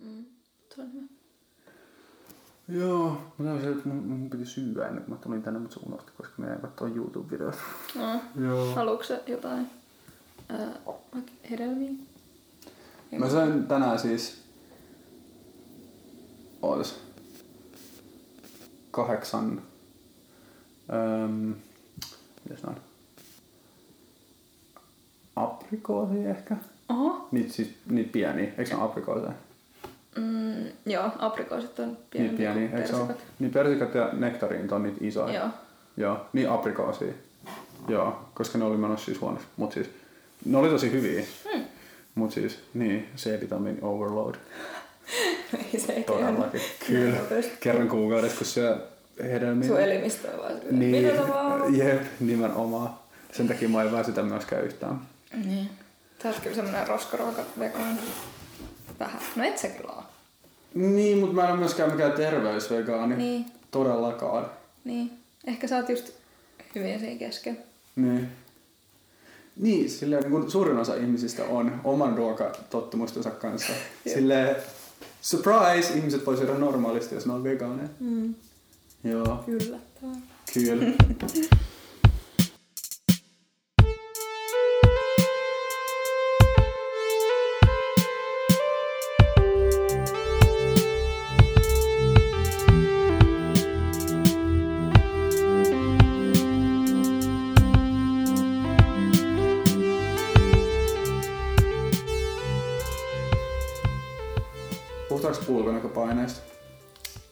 Mm. Hyvä. Joo, mä se, että mun, mun piti syyä ennen kuin mä tulin tänne, mutta se unohti, koska mä jäin katsoa YouTube-videota. No. Joo. Haluatko sä jotain vaikka hedelmiä? Mä söin tänään siis... Ootas. Kahdeksan... Öm, mitäs nää on? Aprikoosia ehkä? Oho. Niitä siis, niitä pieniä, eikö ne aprikoosia? Mm, joo, aprikoosit on Niitä pienempiä pieniä, kuin ole? persikat. Niin persikat ja nektariinit on niitä isoja. Joo. Joo, niin aprikoosia. Joo, koska ne oli menossa siis huonossa. Mut siis, ne oli tosi hyviä. Hmm. Mut siis, niin, C-vitamiini overload. Ei se ei Todellakin. Kyllä. Kerran kuukaudessa, kun syö hedelmiä. Sun elimistö on vaan Niin, mitä vaan jep, nimenomaan. Sen takia mä en väsytä myöskään yhtään. Niin. Sä oot kyllä semmonen roskaruoka vegaani. Vähän. No et sä kyllä oo. Niin, mutta mä en ole myöskään mikään terveysvegaani. Niin. Todellakaan. Niin. Ehkä sä oot just hyvin siinä kesken. Niin. Niin, silleen niin kuin suurin osa ihmisistä on oman ruokatottumustensa kanssa. silleen, surprise, ihmiset voi syödä normaalisti, jos ne on vegaaneja. Mm. Joo, Yllättävää. kyllä. Puhutaanko ulkonäköpaineista?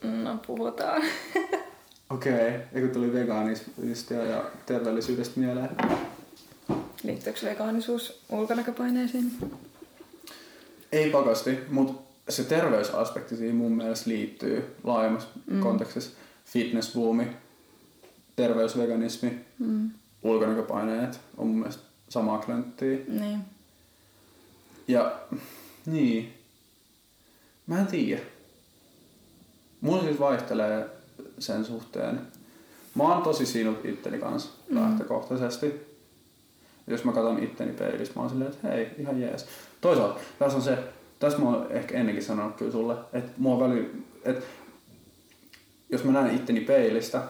No puhutaan. Okei, okay. eikö tuli vegaanismista ja terveellisyydestä mieleen? Liittyykö vegaanisuus ulkonäköpaineisiin? Ei pakasti, mutta se terveysaspekti siinä mun mielestä liittyy laajemmassa mm. kontekstissa. Fitnessboomi, terveysveganismi, Mm. ulkonäköpaineet on mun mielestä samaa klönttiä. Niin. Ja niin, mä en tiedä. Mulla siis vaihtelee sen suhteen. Mä oon tosi sinut itteni kanssa Mm. lähtökohtaisesti. Jos mä katson itteni peilistä, mä oon silleen, että hei, ihan jees. Toisaalta, tässä on se, tässä mä oon ehkä ennenkin sanonut kyllä sulle, että mua väli, että jos mä näen itteni peilistä,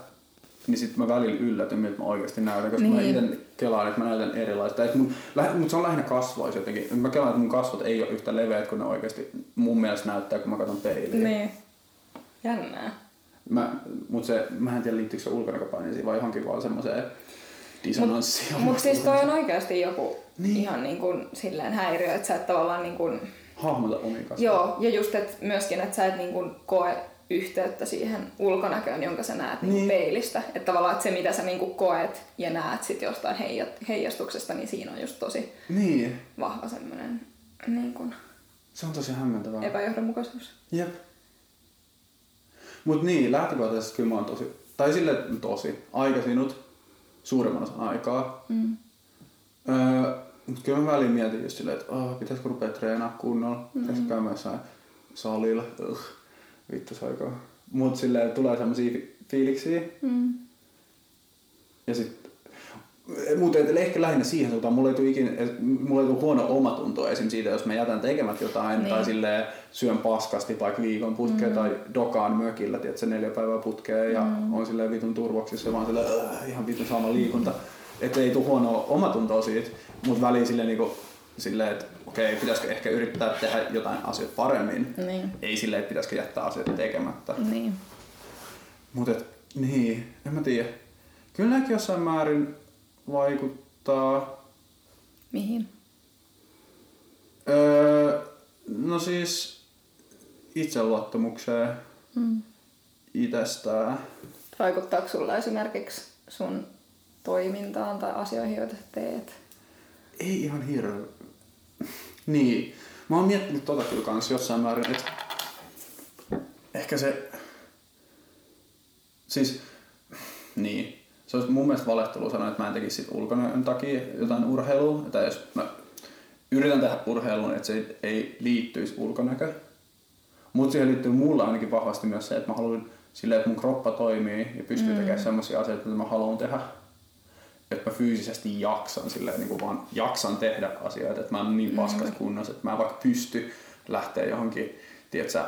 niin sit mä välillä yllätyn, miltä mä oikeasti näytän, koska niin. mä itse kelaan, että mä näytän erilaista. Et mun, lähe, mutta se on lähinnä kasvoissa jotenkin. Mä kelaan, että mun kasvot ei ole yhtä leveät kuin ne oikeasti mun mielestä näyttää, kun mä katson peiliin. Niin. Jännää. Mä, mut se, mä en tiedä liittyykö se ulkonäköpaineisiin vai johonkin vaan semmoiseen disonanssiin. Mutta siis toi on oikeasti joku Niin. ihan niin kuin silleen häiriö, että sä et tavallaan niin kuin, Hahmota omia kasvoja. joo, ja just et myöskin, että sä et niin kuin koe yhteyttä siihen ulkonäköön, jonka sä näet niin. Niin. Peilistä. Että tavallaan että se, mitä sä niin kuin koet ja näet sit jostain heija- heijastuksesta, niin siinä on just tosi Niin, vahva semmoinen niin kuin se on tosi hämmentävää. epäjohdonmukaisuus. Jep. Mut niin, lähtökohtaisesti kyllä mä oon tosi, tai sille tosi, aika sinut suurimman osan aikaa. Mm. Öö, mut kyllä mä väliin mietin just silleen, että oh, pitäisikö rupea treenaa kunnolla, mm. pitäisikö käymään jossain salilla, Ugh, vittu se aika. Mut silleen tulee semmosia fi- fiiliksiä, Mm. ja sit mutta ehkä lähinnä siihen suuntaan, mulla ei tule ikinä, mulla ei tule huono omatunto esim. siitä, jos mä jätän tekemät jotain niin. tai silleen syön paskasti vaikka viikon putkeen mm. tai dokaan mökillä, tiedät, se neljä päivää putkeen ja mm. on silleen vitun turvoksissa vaan silleen äh, ihan vitun sama liikunta. Että ei tule huonoa omatuntoa siitä, mutta väliin silleen, niinku, silleen että okei, pitäisikö ehkä yrittää tehdä jotain asioita paremmin. Niin. Ei silleen, että pitäisikö jättää asioita tekemättä. Niin. Mutta niin, en mä tiedä. Kyllä nämäkin jossain määrin vaikuttaa. Mihin? Öö, no siis itseluottamukseen Mm. itsestään. Vaikuttaako sulla esimerkiksi sun toimintaan tai asioihin, joita sä teet? Ei ihan hirveä. Niin. Mä oon miettinyt tota kyllä kans jossain määrin, että ehkä se... Siis, niin. Se olisi mun mielestä valehtelu sanoa, että mä en tekisi sit ulkonäön takia jotain urheilua. Tai jos mä yritän tehdä urheiluun, että se ei liittyisi ulkonäkö. Mutta siihen liittyy mulla ainakin vahvasti myös se, että mä haluan silleen, että mun kroppa toimii ja pystyy mm. tekemään sellaisia asioita, mitä mä haluan tehdä. Että mä fyysisesti jaksan silleen, niin kuin vaan jaksan tehdä asioita, että mä oon niin paskas kunnossa, että mä en vaikka pysty lähteä johonkin tiedätkö,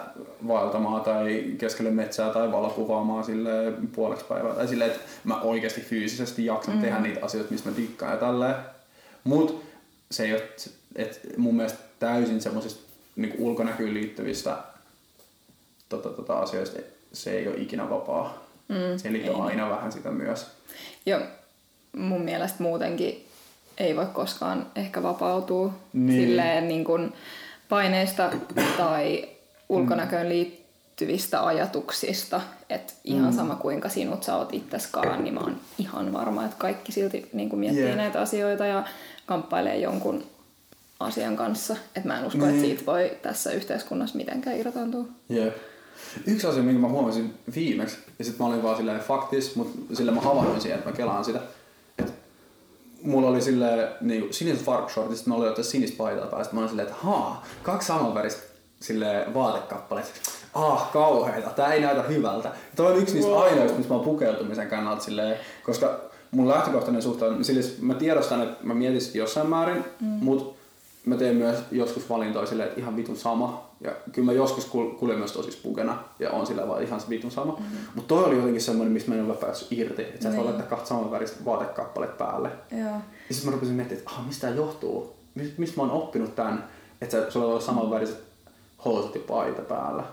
vaeltamaan tai keskelle metsää tai valokuvaamaan sille puoleksi päivää. Tai silleen, että mä oikeasti fyysisesti jaksan mm. tehdä niitä asioita, mistä mä tikkaan ja tälleen. Mut se ei ole, että mun mielestä täysin semmoisista niin ulkonäkyyn liittyvistä tota, tota, asioista se ei ole ikinä vapaa. Mm, se liittyy aina vähän sitä myös. Joo, mun mielestä muutenkin ei voi koskaan ehkä vapautua niin. silleen niin kuin paineista tai ulkonäköön liittyvistä ajatuksista. Että ihan mm. sama kuinka sinut sä oot itseskaan, niin mä oon ihan varma, että kaikki silti niin kuin miettii yeah. näitä asioita ja kamppailee jonkun asian kanssa. Että mä en usko, niin. että siitä voi tässä yhteiskunnassa mitenkään irtaantua. Yeah. Yksi asia, minkä mä huomasin viimeksi, ja sitten mä olin vaan silleen faktis, mutta sillä mä havainnoin siihen, että mä kelaan sitä. Mulla oli silleen niin siniset farkshortit, mä olin jotain sinistä paitaa päästä. Mä olin silleen, että haa, kaksi samanväristä sille vaatekappaleet. Ah, kauheita, tää ei näytä hyvältä. Toi on yksi niistä wow. ainoista, missä mä oon pukeutumisen kannalta silleen, koska mun lähtökohtainen suhte on, sille, mä tiedostan, että mä mietin jossain määrin, mm. mutta mä teen myös joskus valintoja silleen, että ihan vitun sama. Ja kyllä mä joskus kuljen myös tosi spukena ja on sillä vaan ihan vitun sama. Mm-hmm. Mutta toi oli jotenkin semmoinen, mistä mä en ole päässyt irti. Että sä niin. voi laittaa kahta saman väristä vaatekappaleet päälle. Joo. Ja sitten mä rupesin miettimään, että ah, mistä tämä johtuu? Mistä mä oon oppinut tämän, että sulla on saman väriset housut ja paita päällä.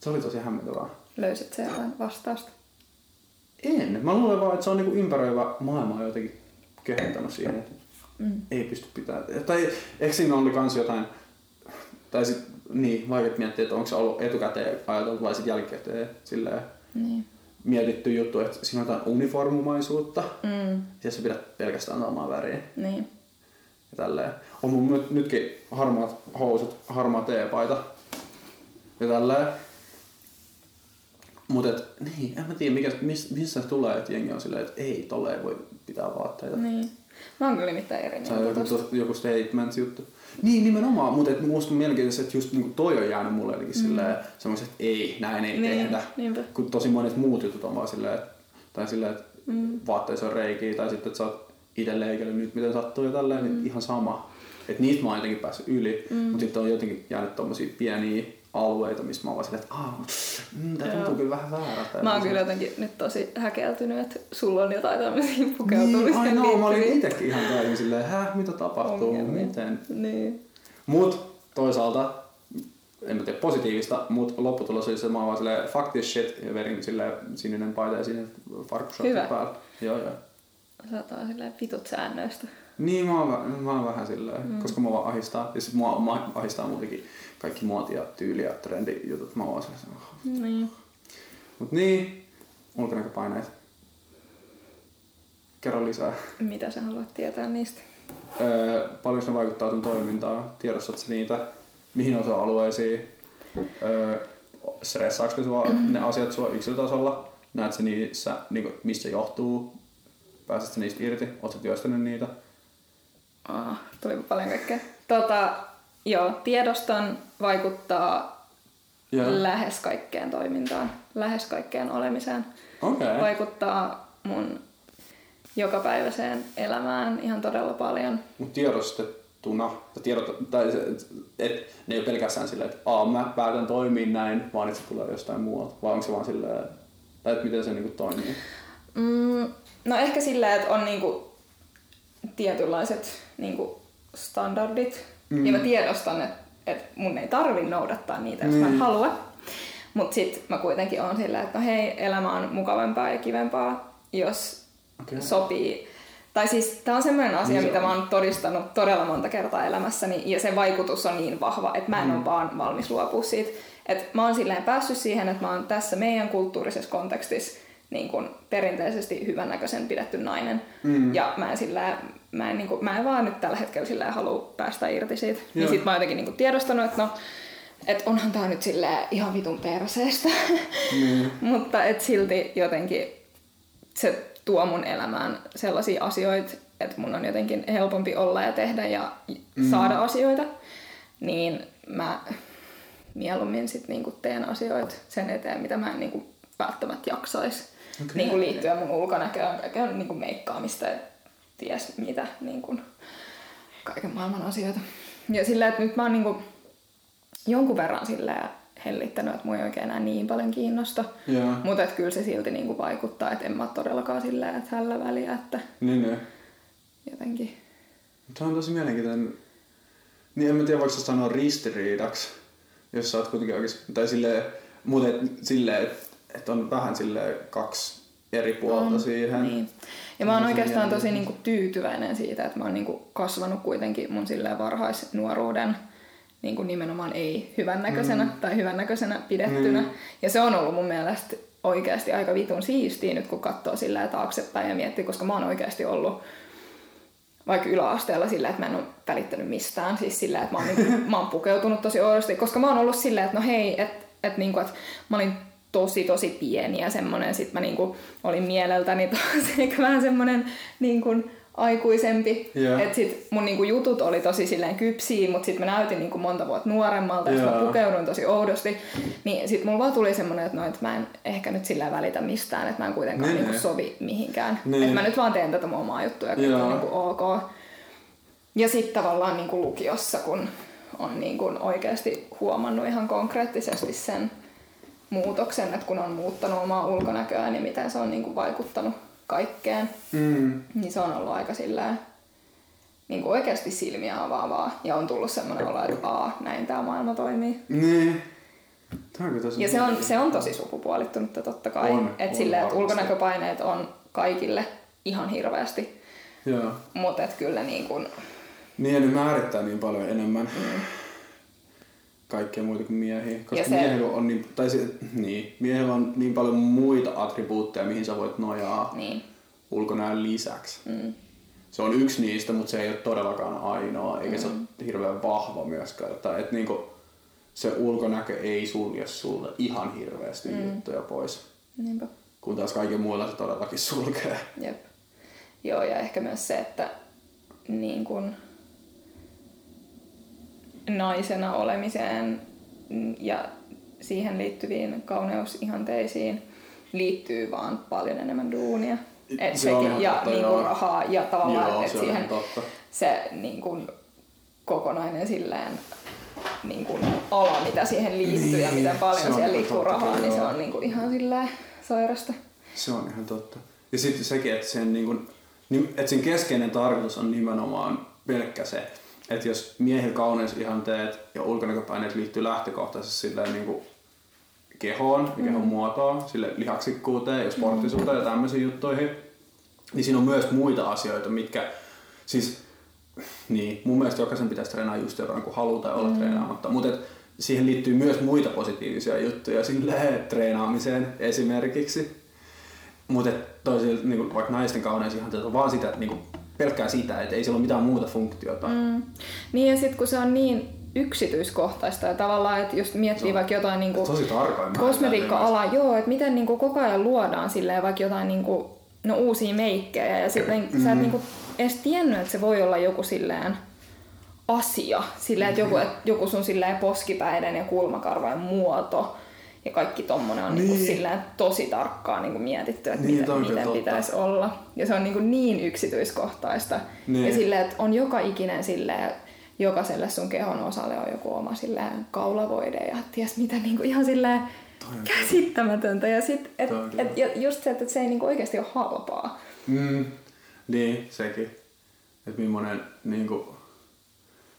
Se oli tosi hämmentävää. Löysit se jotain vastausta? En. Mä luulen vaan, että se on niinku ympäröivä maailma jotenkin kehittänyt siihen, että mm. ei pysty pitämään. Tai eikö siinä ollut kans jotain, tai sit, niin, vaikea miettiä, että onko se ollut etukäteen ajateltu vai sitten jälkikäteen silleen, niin. mietitty juttu, että siinä on jotain uniformumaisuutta, mm. ja sä pidät pelkästään samaa väriä. Niin. Ja tälleen. On mun nyt, nytkin harmaat housut, harmaa teepaita ja tälleen. Mutta niin, en mä tiedä, mikä, missä tulee, että jengi on silleen, että ei, tolleen voi pitää vaatteita. Niin. Mä oon kyllä mitään eri Se on joku, joku statement juttu. Niin, nimenomaan, mutta et musta on mielenkiintoista, että just niinku toi on jäänyt mulle jotenkin mm. silleen, semmoiset, että ei, näin ei niin, tehdä. Niinpä. Kun tosi monet muut jutut on vaan silleen, että, tai silleen, että mm. vaatteissa on reikiä, tai sitten, että sä oot itse leikellyt nyt miten sattuu ja tälleen, niin mm. niin ihan sama. Että niistä mä oon jotenkin päässyt yli, mm. mutta sitten on jotenkin jäänyt tommosia pieniä alueita, missä mä oon vaan silleen, että aah, mm, tää tuntuu kyllä vähän väärältä. Mä oon kyllä jotenkin nyt tosi häkeltynyt, että sulla on jotain tämmöisiä pukeutumisen niin, ai no, mä olin itsekin ihan täysin silleen, häh, mitä tapahtuu, Ongelmia. miten. Niin. Mut toisaalta, en mä tiedä positiivista, mutta lopputulos oli se, että mä oon vaan silleen, fuck this shit, ja verin silleen sininen paita ja sininen farkkushortti päällä. Joo, joo. Sä oot silleen vitut säännöistä. Niin, mä oon, mä oon vähän silleen, mm. koska mua vaan ahistaa. Ja sit mua, mua ahistaa muutenkin kaikki muoti ja tyyli ja trendijutut. Mä oon sellaisen. Niin. Mut niin, ulkonäköpaineet. Kerro lisää. Mitä sä haluat tietää niistä? Öö, paljon se vaikuttaa sun toimintaan? Tiedostat niitä? Mihin osa-alueisiin? Öö, stressaako sua ne asiat sua yksilötasolla? Näet sä niissä, niin kuin, mistä johtuu? Pääset niistä irti? Oletko työstänyt niitä? Ah, tuli paljon kaikkea. Tota, joo, tiedoston vaikuttaa yeah. lähes kaikkeen toimintaan, lähes kaikkeen olemiseen. Okay. Vaikuttaa mun jokapäiväiseen elämään ihan todella paljon. Mutta tiedostettuna, tiedot, tai et, et, ne ei ole pelkästään silleen, että Aa, mä päätän toimia näin, vaan että se tulee jostain muualta. Vai onko se vaan silleen, tai että miten se niinku toimii? Mm, no ehkä silleen, että on niinku tietynlaiset niinku standardit. Mm. Ja mä tiedostan, että et mun ei tarvi noudattaa niitä, jos mm. mä en mm. halua. Mutta sitten mä kuitenkin on sillä, että no hei, elämä on mukavampaa ja kivempaa, jos okay. sopii. Tai siis tämä on semmoinen asia, niin mitä mä oon todistanut todella monta kertaa elämässäni, ja se vaikutus on niin vahva, että mä en mm. ole vaan valmis luopua siitä. Et mä oon silleen päässyt siihen, että mä oon tässä meidän kulttuurisessa kontekstissa niin kuin perinteisesti hyvännäköisen pidetty nainen. Mm. Ja mä en, sillä, mä, en, niin kuin, mä en vaan nyt tällä hetkellä sillä halua päästä irti siitä. Niin Joo. Niin sit mä oon jotenkin niin kuin tiedostanut, että no, et onhan tää nyt sillä ihan vitun perseestä. Mm. Mutta et silti jotenkin se tuo mun elämään sellaisia asioita, että mun on jotenkin helpompi olla ja tehdä ja mm. saada asioita. Niin mä mieluummin sit niinku teen asioita sen eteen, mitä mä en niinku välttämättä jaksaisi okay. niin kuin liittyen mun ulkonäköön, kaiken niin kuin meikkaamista ja ties mitä, niin kuin, kaiken maailman asioita. Ja sillä, että nyt mä oon niin kuin, jonkun verran silleen hellittänyt, että mua ei oikein enää niin paljon kiinnosta. Joo. Mutta kyllä se silti niinku vaikuttaa, että en mä todellakaan silleen, että hällä väliä, että Niin, niin. jotenkin... Tämä on tosi mielenkiintoinen. Niin en mä tiedä, voiko sanoa ristiriidaksi, jos sä oot kuitenkin oikeasti, tai silleen, mutta et, silleen, että et on vähän silleen kaksi eri puolta On, siihen. Niin. Ja mä oon oikeastaan tosi niinku tyytyväinen siitä, että mä oon niinku kasvanut kuitenkin mun silleen varhaisnuoruuden niinku nimenomaan ei hyvännäköisenä mm. tai hyvännäköisenä pidettynä. Mm. Ja se on ollut mun mielestä oikeasti aika vitun siistiä nyt, kun katsoo sillä taaksepäin ja miettii, koska mä oon oikeasti ollut vaikka yläasteella sillä, että mä en ole välittänyt mistään. Siis sillä, että mä oon, niinku, mä oon pukeutunut tosi oudosti, koska mä oon ollut silleen, että no hei, että et, niinku, et mä olin tosi tosi pieni ja semmonen, sit mä niinku olin mieleltäni taas ehkä vähän semmonen niinku aikuisempi. Joo. Että sit mun niinku jutut oli tosi silleen kypsiä, mutta sit mä näytin niinku monta vuotta nuoremmalta ja sit mä pukeuduin tosi oudosti. Niin sit mulla vaan tuli semmonen, että no, et mä en ehkä nyt sillä välitä mistään, että mä en kuitenkaan Niin, niinku niin. sovi mihinkään. Niin. Että mä nyt vaan teen tätä mun omaa juttua ja Joo. on niinku ok. Ja sitten tavallaan niin kuin lukiossa, kun on niin kuin oikeasti huomannut ihan konkreettisesti sen muutoksen, että kun on muuttanut omaa ulkonäköään, niin miten se on niin kuin vaikuttanut kaikkeen, Mm. niin se on ollut aika sillä niin kuin oikeasti silmiä avaavaa. Ja on tullut semmoinen olo, että aa, näin tämä maailma toimii. Niin. Tosi Ja se on, se on tosi sukupuolittunutta totta kai. On, että on silleen, että ulkonäköpaineet on kaikille ihan hirveästi. Joo. Mutta kyllä niin kuin, Niin, ja ne määrittää niin paljon enemmän kaikkea muuta kuin miehiä. Koska Ja se- miehillä on niin, tai se, niin, miehillä on niin paljon muita attribuutteja, mihin sä voit nojaa niin. ulkonäön lisäksi. Mm. Se on yksi niistä, mutta se ei ole todellakaan ainoa, eikä se ole hirveän vahva myöskään. Tai, et niinku, se ulkonäkö ei sulje sulle ihan hirveästi mm. juttuja pois, Niinpä. kun taas kaiken muilla se todellakin sulkee. Jep. Joo, ja ehkä myös se, että niin kun naisena olemiseen ja siihen liittyviin kauneusihanteisiin liittyy vaan paljon enemmän duunia. Et Se on sekin, ja totta, niin joo. kun rahaa ja tavallaan, Joo, että se on siihen totta. se niin kun, kokonainen silleen niin kun, ala, mitä siihen liittyy ja Niin, miten se paljon on siellä totta, rahaa, niin se joo. on niin kun, ihan silleen sairasta. Se on ihan totta. Ja sitten sekin, että sen, niin kun, että sen keskeinen tarkoitus on nimenomaan pelkkä se, että jos miehillä kauneusihanteet ja ulkonäköpaineet liittyy lähtökohtaisesti silleen niin kuin kehoon ja kehon muotoon, sille lihaksikkuuteen ja sporttisuuteen ja tämmöisiin juttuihin, niin siinä on myös muita asioita, mitkä siis niin, mun mielestä jokaisen pitäisi treenaa just jotain, kun haluaa tai olla mm. treenaamatta. Mutta siihen liittyy myös muita positiivisia juttuja silleen treenaamiseen esimerkiksi. Mutta toisaalta niin vaikka naisten kauneus ihan on vaan sitä, että niin pelkkää sitä, että ei sillä ole mitään muuta funktiota. Mm. Mm. Niin ja sitten kun se on niin yksityiskohtaista ja tavallaan, että jos miettii on vaikka jotain niinku Tosi tarkoin. kosmetiikka-ala, joo, että miten niinku koko ajan luodaan silleen vaikka jotain niinku, no, uusia meikkejä ja sitten mm. sä et niinku edes tiennyt, että se voi olla joku silleen asia. Silleen, että joku, et joku sun silleen poskipäiden ja kulmakarvojen muoto ja kaikki tommonen on niin. Niin. Niinku silleen tosi tarkkaan niinku mietitty, että Niin, miten, miten totta. pitäisi olla. Ja se on niinku niin yksityiskohtaista. Niin. Ja silleen, että on joka ikinen silleen, jokaiselle sun kehon osalle on joku oma silleen kaulavoide ja ties mitä niinku ihan silleen käsittämätöntä. Ja, sit, et, et, ja just se, että se ei niinku oikeasti ole halpaa. Mm, niin, sekin. Että millainen, niin kuin,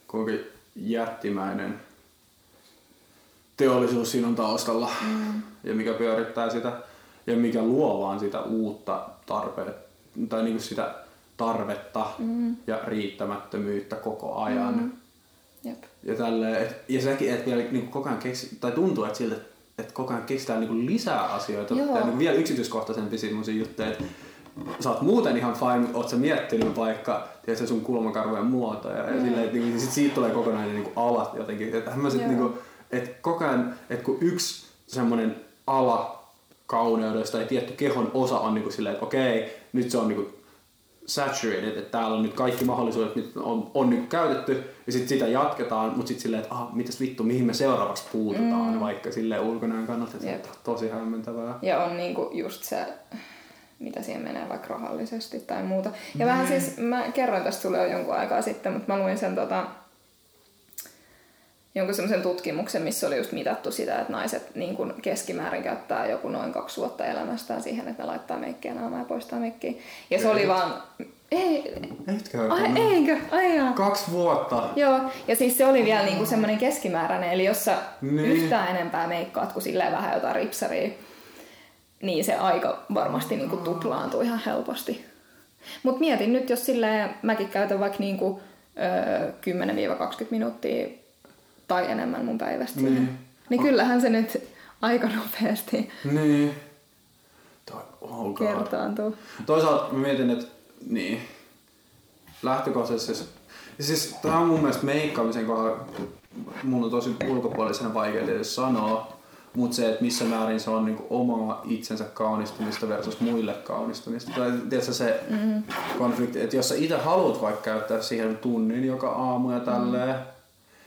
kuinka jättimäinen teollisuus siinä on taustalla mm. ja mikä pyörittää sitä ja mikä luo vaan sitä uutta tarpeet, tai niin kuin sitä tarvetta mm. ja riittämättömyyttä koko ajan. Mm. Jep. Ja, tälleen, et, ja sekin, että vielä niin koko ajan keksi, tai tuntuu, että siltä, että koko ajan keksitään niin lisää asioita. Joo. Ja niin vielä yksityiskohtaisempi semmoisia juttuja, että sä oot muuten ihan fine, mutta oot sä miettinyt vaikka tiedätkö, sun kulmakarvojen muotoja. Ja, Mm. silleen, että niin, sit siitä tulee kokonainen niin alat jotenkin. Että tämmöiset, niin kuin, että koko ajan, että kun yksi semmoinen ala kauneudesta ja tietty kehon osa on niin kuin silleen, että okei, nyt se on niin kuin saturated, että täällä on nyt kaikki mahdollisuudet nyt on, on niin käytetty ja sitten sitä jatketaan, mutta sitten silleen, että ah, mitäs vittu, mihin me seuraavaksi puututaan, mm. vaikka silleen ulkonäön kannalta, että on tosi hämmentävää. Ja on niinku just se, mitä siihen menee vaikka rahallisesti tai muuta. Ja vähän siis, mä kerroin tästä sulle jo jonkun aikaa sitten, mutta mä luin sen tota, jonkun semmoisen tutkimuksen, missä oli just mitattu sitä, että naiset niin kuin keskimäärin käyttää joku noin kaksi vuotta elämästään siihen, että ne laittaa meikkiä naamaa ja poistaa meikkiä. Ja se oli vaan... Ei, Etkö? ai, eikö? Ai jaa. Kaksi vuotta. Joo, ja siis se oli vielä niinku semmoinen keskimääräinen, eli jos sä Niin. yhtään enempää meikkaat kuin silleen vähän jotain ripsaria, niin se aika varmasti niinku tuplaantuu ihan helposti. Mutta mietin nyt, jos silleen mäkin käytän vaikka niinku, ö, 10-20 minuuttia tai enemmän mun päivästä Niin. siihen. Niin kyllähän se nyt aika nopeasti Niin. Toi, oh God. kertaantuu. Toisaalta mä mietin, että niin, lähtökohtaisesti siis, siis tämä on mun mielestä meikkaamisen kohdalla, mun on tosi ulkopuolisena vaikea tietysti sanoa, mutta se, että missä määrin se on niinku omaa itsensä kaunistumista versus muille kaunistumista. Tai tiedätkö se mm. konflikti, että jos sä itse haluat vaikka käyttää siihen tunnin joka aamu ja tälleen,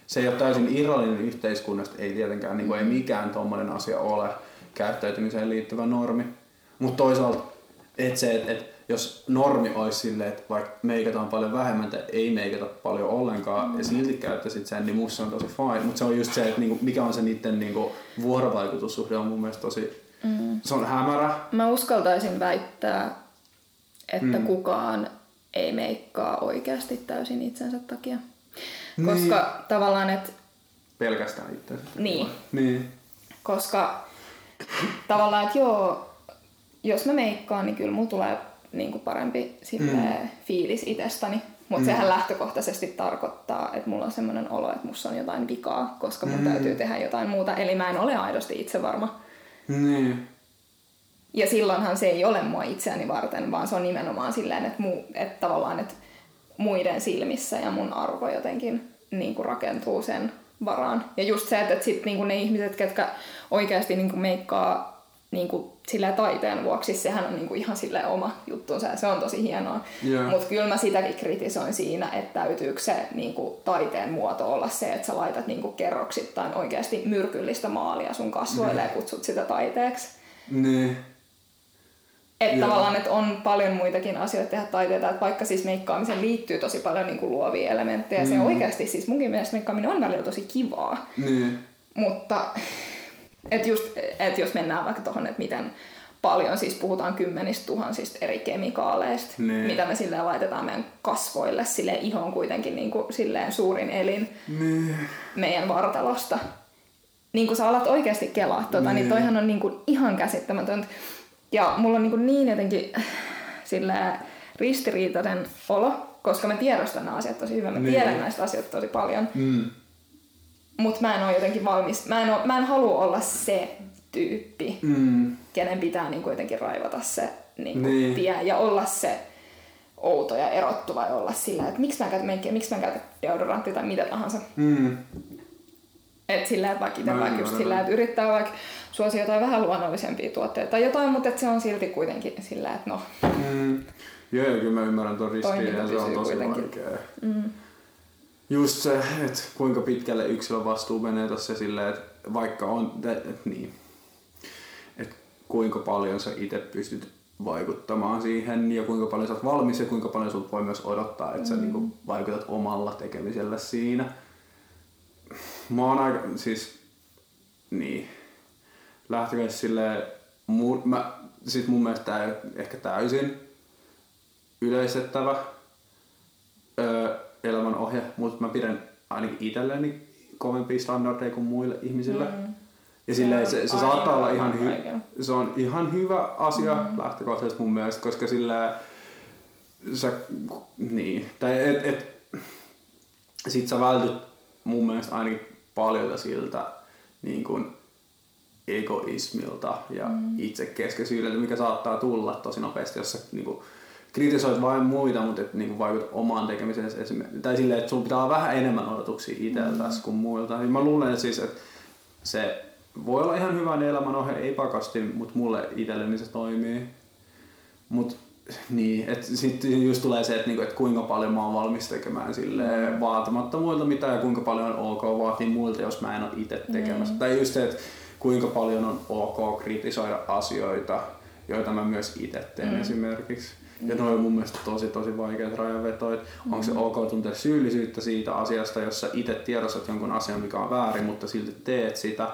se ei ole täysin irrallinen yhteiskunnasta, ei tietenkään, niin kuin ei mikään tommonen asia ole käyttäytymiseen liittyvä normi. Mutta toisaalta, että se, että et, jos normi olisi silleen, että vaikka meikataan paljon vähemmän tai ei meikata paljon ollenkaan mm. ja silti käyttäisit sen, niin musta se on tosi fine. Mutta se on just se, että niinku, mikä on se niiden niinku, vuorovaikutussuhde on mun mielestä tosi, mm. se on hämärä. Mä uskaltaisin väittää, että mm. kukaan ei meikkaa oikeasti täysin itsensä takia. Koska niin. tavallaan, että Pelkästään itse. Niin. Niin. koska tavallaan, että joo, jos mä meikkaan, niin kyllä mulla tulee niin kuin parempi mm. fiilis itsestäni. Mutta mm. sehän lähtökohtaisesti tarkoittaa, että mulla on semmoinen olo, että musta on jotain vikaa, koska mun mm. täytyy tehdä jotain muuta. Eli mä en ole aidosti itse varma. Niin. Ja silloinhan se ei ole mua itseäni varten, vaan se on nimenomaan silleen, että, mu, että tavallaan että muiden silmissä ja mun arvo jotenkin niin kuin rakentuu sen varaan. Ja just se, että, sit niin kuin ne ihmiset, ketkä oikeasti niin kuin meikkaa niin kuin silleen taiteen vuoksi, sehän on niin kuin ihan silleen oma juttunsa ja se on tosi hienoa. Joo. Mutta kyllä mä sitäkin kritisoin siinä, että täytyykö se niin kuin taiteen muoto olla se, että sä laitat niin kuin kerroksittain oikeasti myrkyllistä maalia sun kasvoille ja kutsut sitä taiteeksi. Niin. Että Joo. tavallaan, että on paljon muitakin asioita tehdä taiteita, että vaikka siis meikkaamiseen liittyy tosi paljon niin kuin luovia elementtejä, mm. se oikeasti siis munkin mielestä meikkaaminen on välillä tosi kivaa, Niin. mutta että just, että jos mennään vaikka tuohon, että miten paljon siis puhutaan kymmenistä tuhansista eri kemikaaleista, Niin. mitä me silleen laitetaan meidän kasvoille, silleen iho on kuitenkin niin kuin, silleen suurin elin Niin. meidän vartalosta. Niin kuin sä alat oikeasti kelaa tota, niin, niin toihan on niin kuin ihan käsittämätöntä. Ja mulla on niin, niin jotenkin silleen ristiriitainen olo, koska mä tiedostan nämä asiat tosi hyvin. Mä Niin. tiedän näistä asioista tosi paljon. Mm. Mutta mä en ole jotenkin valmis. Mä en, oo, mä en halua olla se tyyppi, Mm. kenen pitää niin kuin jotenkin raivata se niin Niin. tie ja olla se outo ja erottuva ja olla sillä, että miksi mä en käytä meikkiä, miksi mä en käytä deodoranttia tai mitä tahansa. Mm. Et sillä, että vaikka itse vaikka just sillä, että yrittää vaikka suosia jotain vähän luonnollisempia tuotteita tai jotain, mutta se on silti kuitenkin sillä, että no, Mm. Joo, kyllä mä ymmärrän tuon ristiriidan, se on tosi kuitenkin. vaikea. mm, Just se, että kuinka pitkälle yksilön vastuu menee tossa silleen, että vaikka on, et, niin, että kuinka paljon sä itse pystyt vaikuttamaan siihen ja kuinka paljon sä oot valmis ja kuinka paljon sulta voi myös odottaa, että sä Mm. niinku vaikutat omalla tekemisellä siinä. Mä oon aika, siis, niin, lähtökohtaisesti silleen, mu, mä, sit mun mielestä tää ei ole ehkä täysin yleistettävä öö, elämänohje, mutta mä pidän ainakin itselleni kovempia standardeja kuin muille ihmisille. Mm. Ja silleen, se, se on saattaa olla ihan, hy, se on ihan hyvä asia mm. lähtökohtaisesti mun mielestä, koska sillä sä, niin, tai et, et, sit sä vältyt mun mielestä ainakin paljon siltä niin kuin egoismilta ja mm. itsekeskeisyydeltä, mikä saattaa tulla tosi nopeasti, jos sä niin kuin, kritisoit vain muita, mutta et niin kuin vaikutat omaan tekemiseen esimerkiksi. Tai silleen, että sulla pitää olla vähän enemmän odotuksia itseltäsi mm. kuin muilta. Ja mä luulen, että, siis, että se voi olla ihan hyvä elämänohje, ei pakasti, mutta mulle itselleni se toimii. Mut niin, että sitten just tulee se, että, niinku, että kuinka paljon mä oon valmis tekemään silleen, vaatimatta muilta mitään ja kuinka paljon on ok vaatia muilta, jos mä en ole itse tekemässä. Mm. Tai just se, että kuinka paljon on ok kritisoida asioita, joita mä myös itse teen Mm. esimerkiksi. Ja ne on mun mielestä tosi tosi vaikeat rajanvetoja. Mm. Onko se ok tuntea syyllisyyttä siitä asiasta, jos sä itse tiedostat jonkun asian, mikä on väärin, mutta silti teet sitä.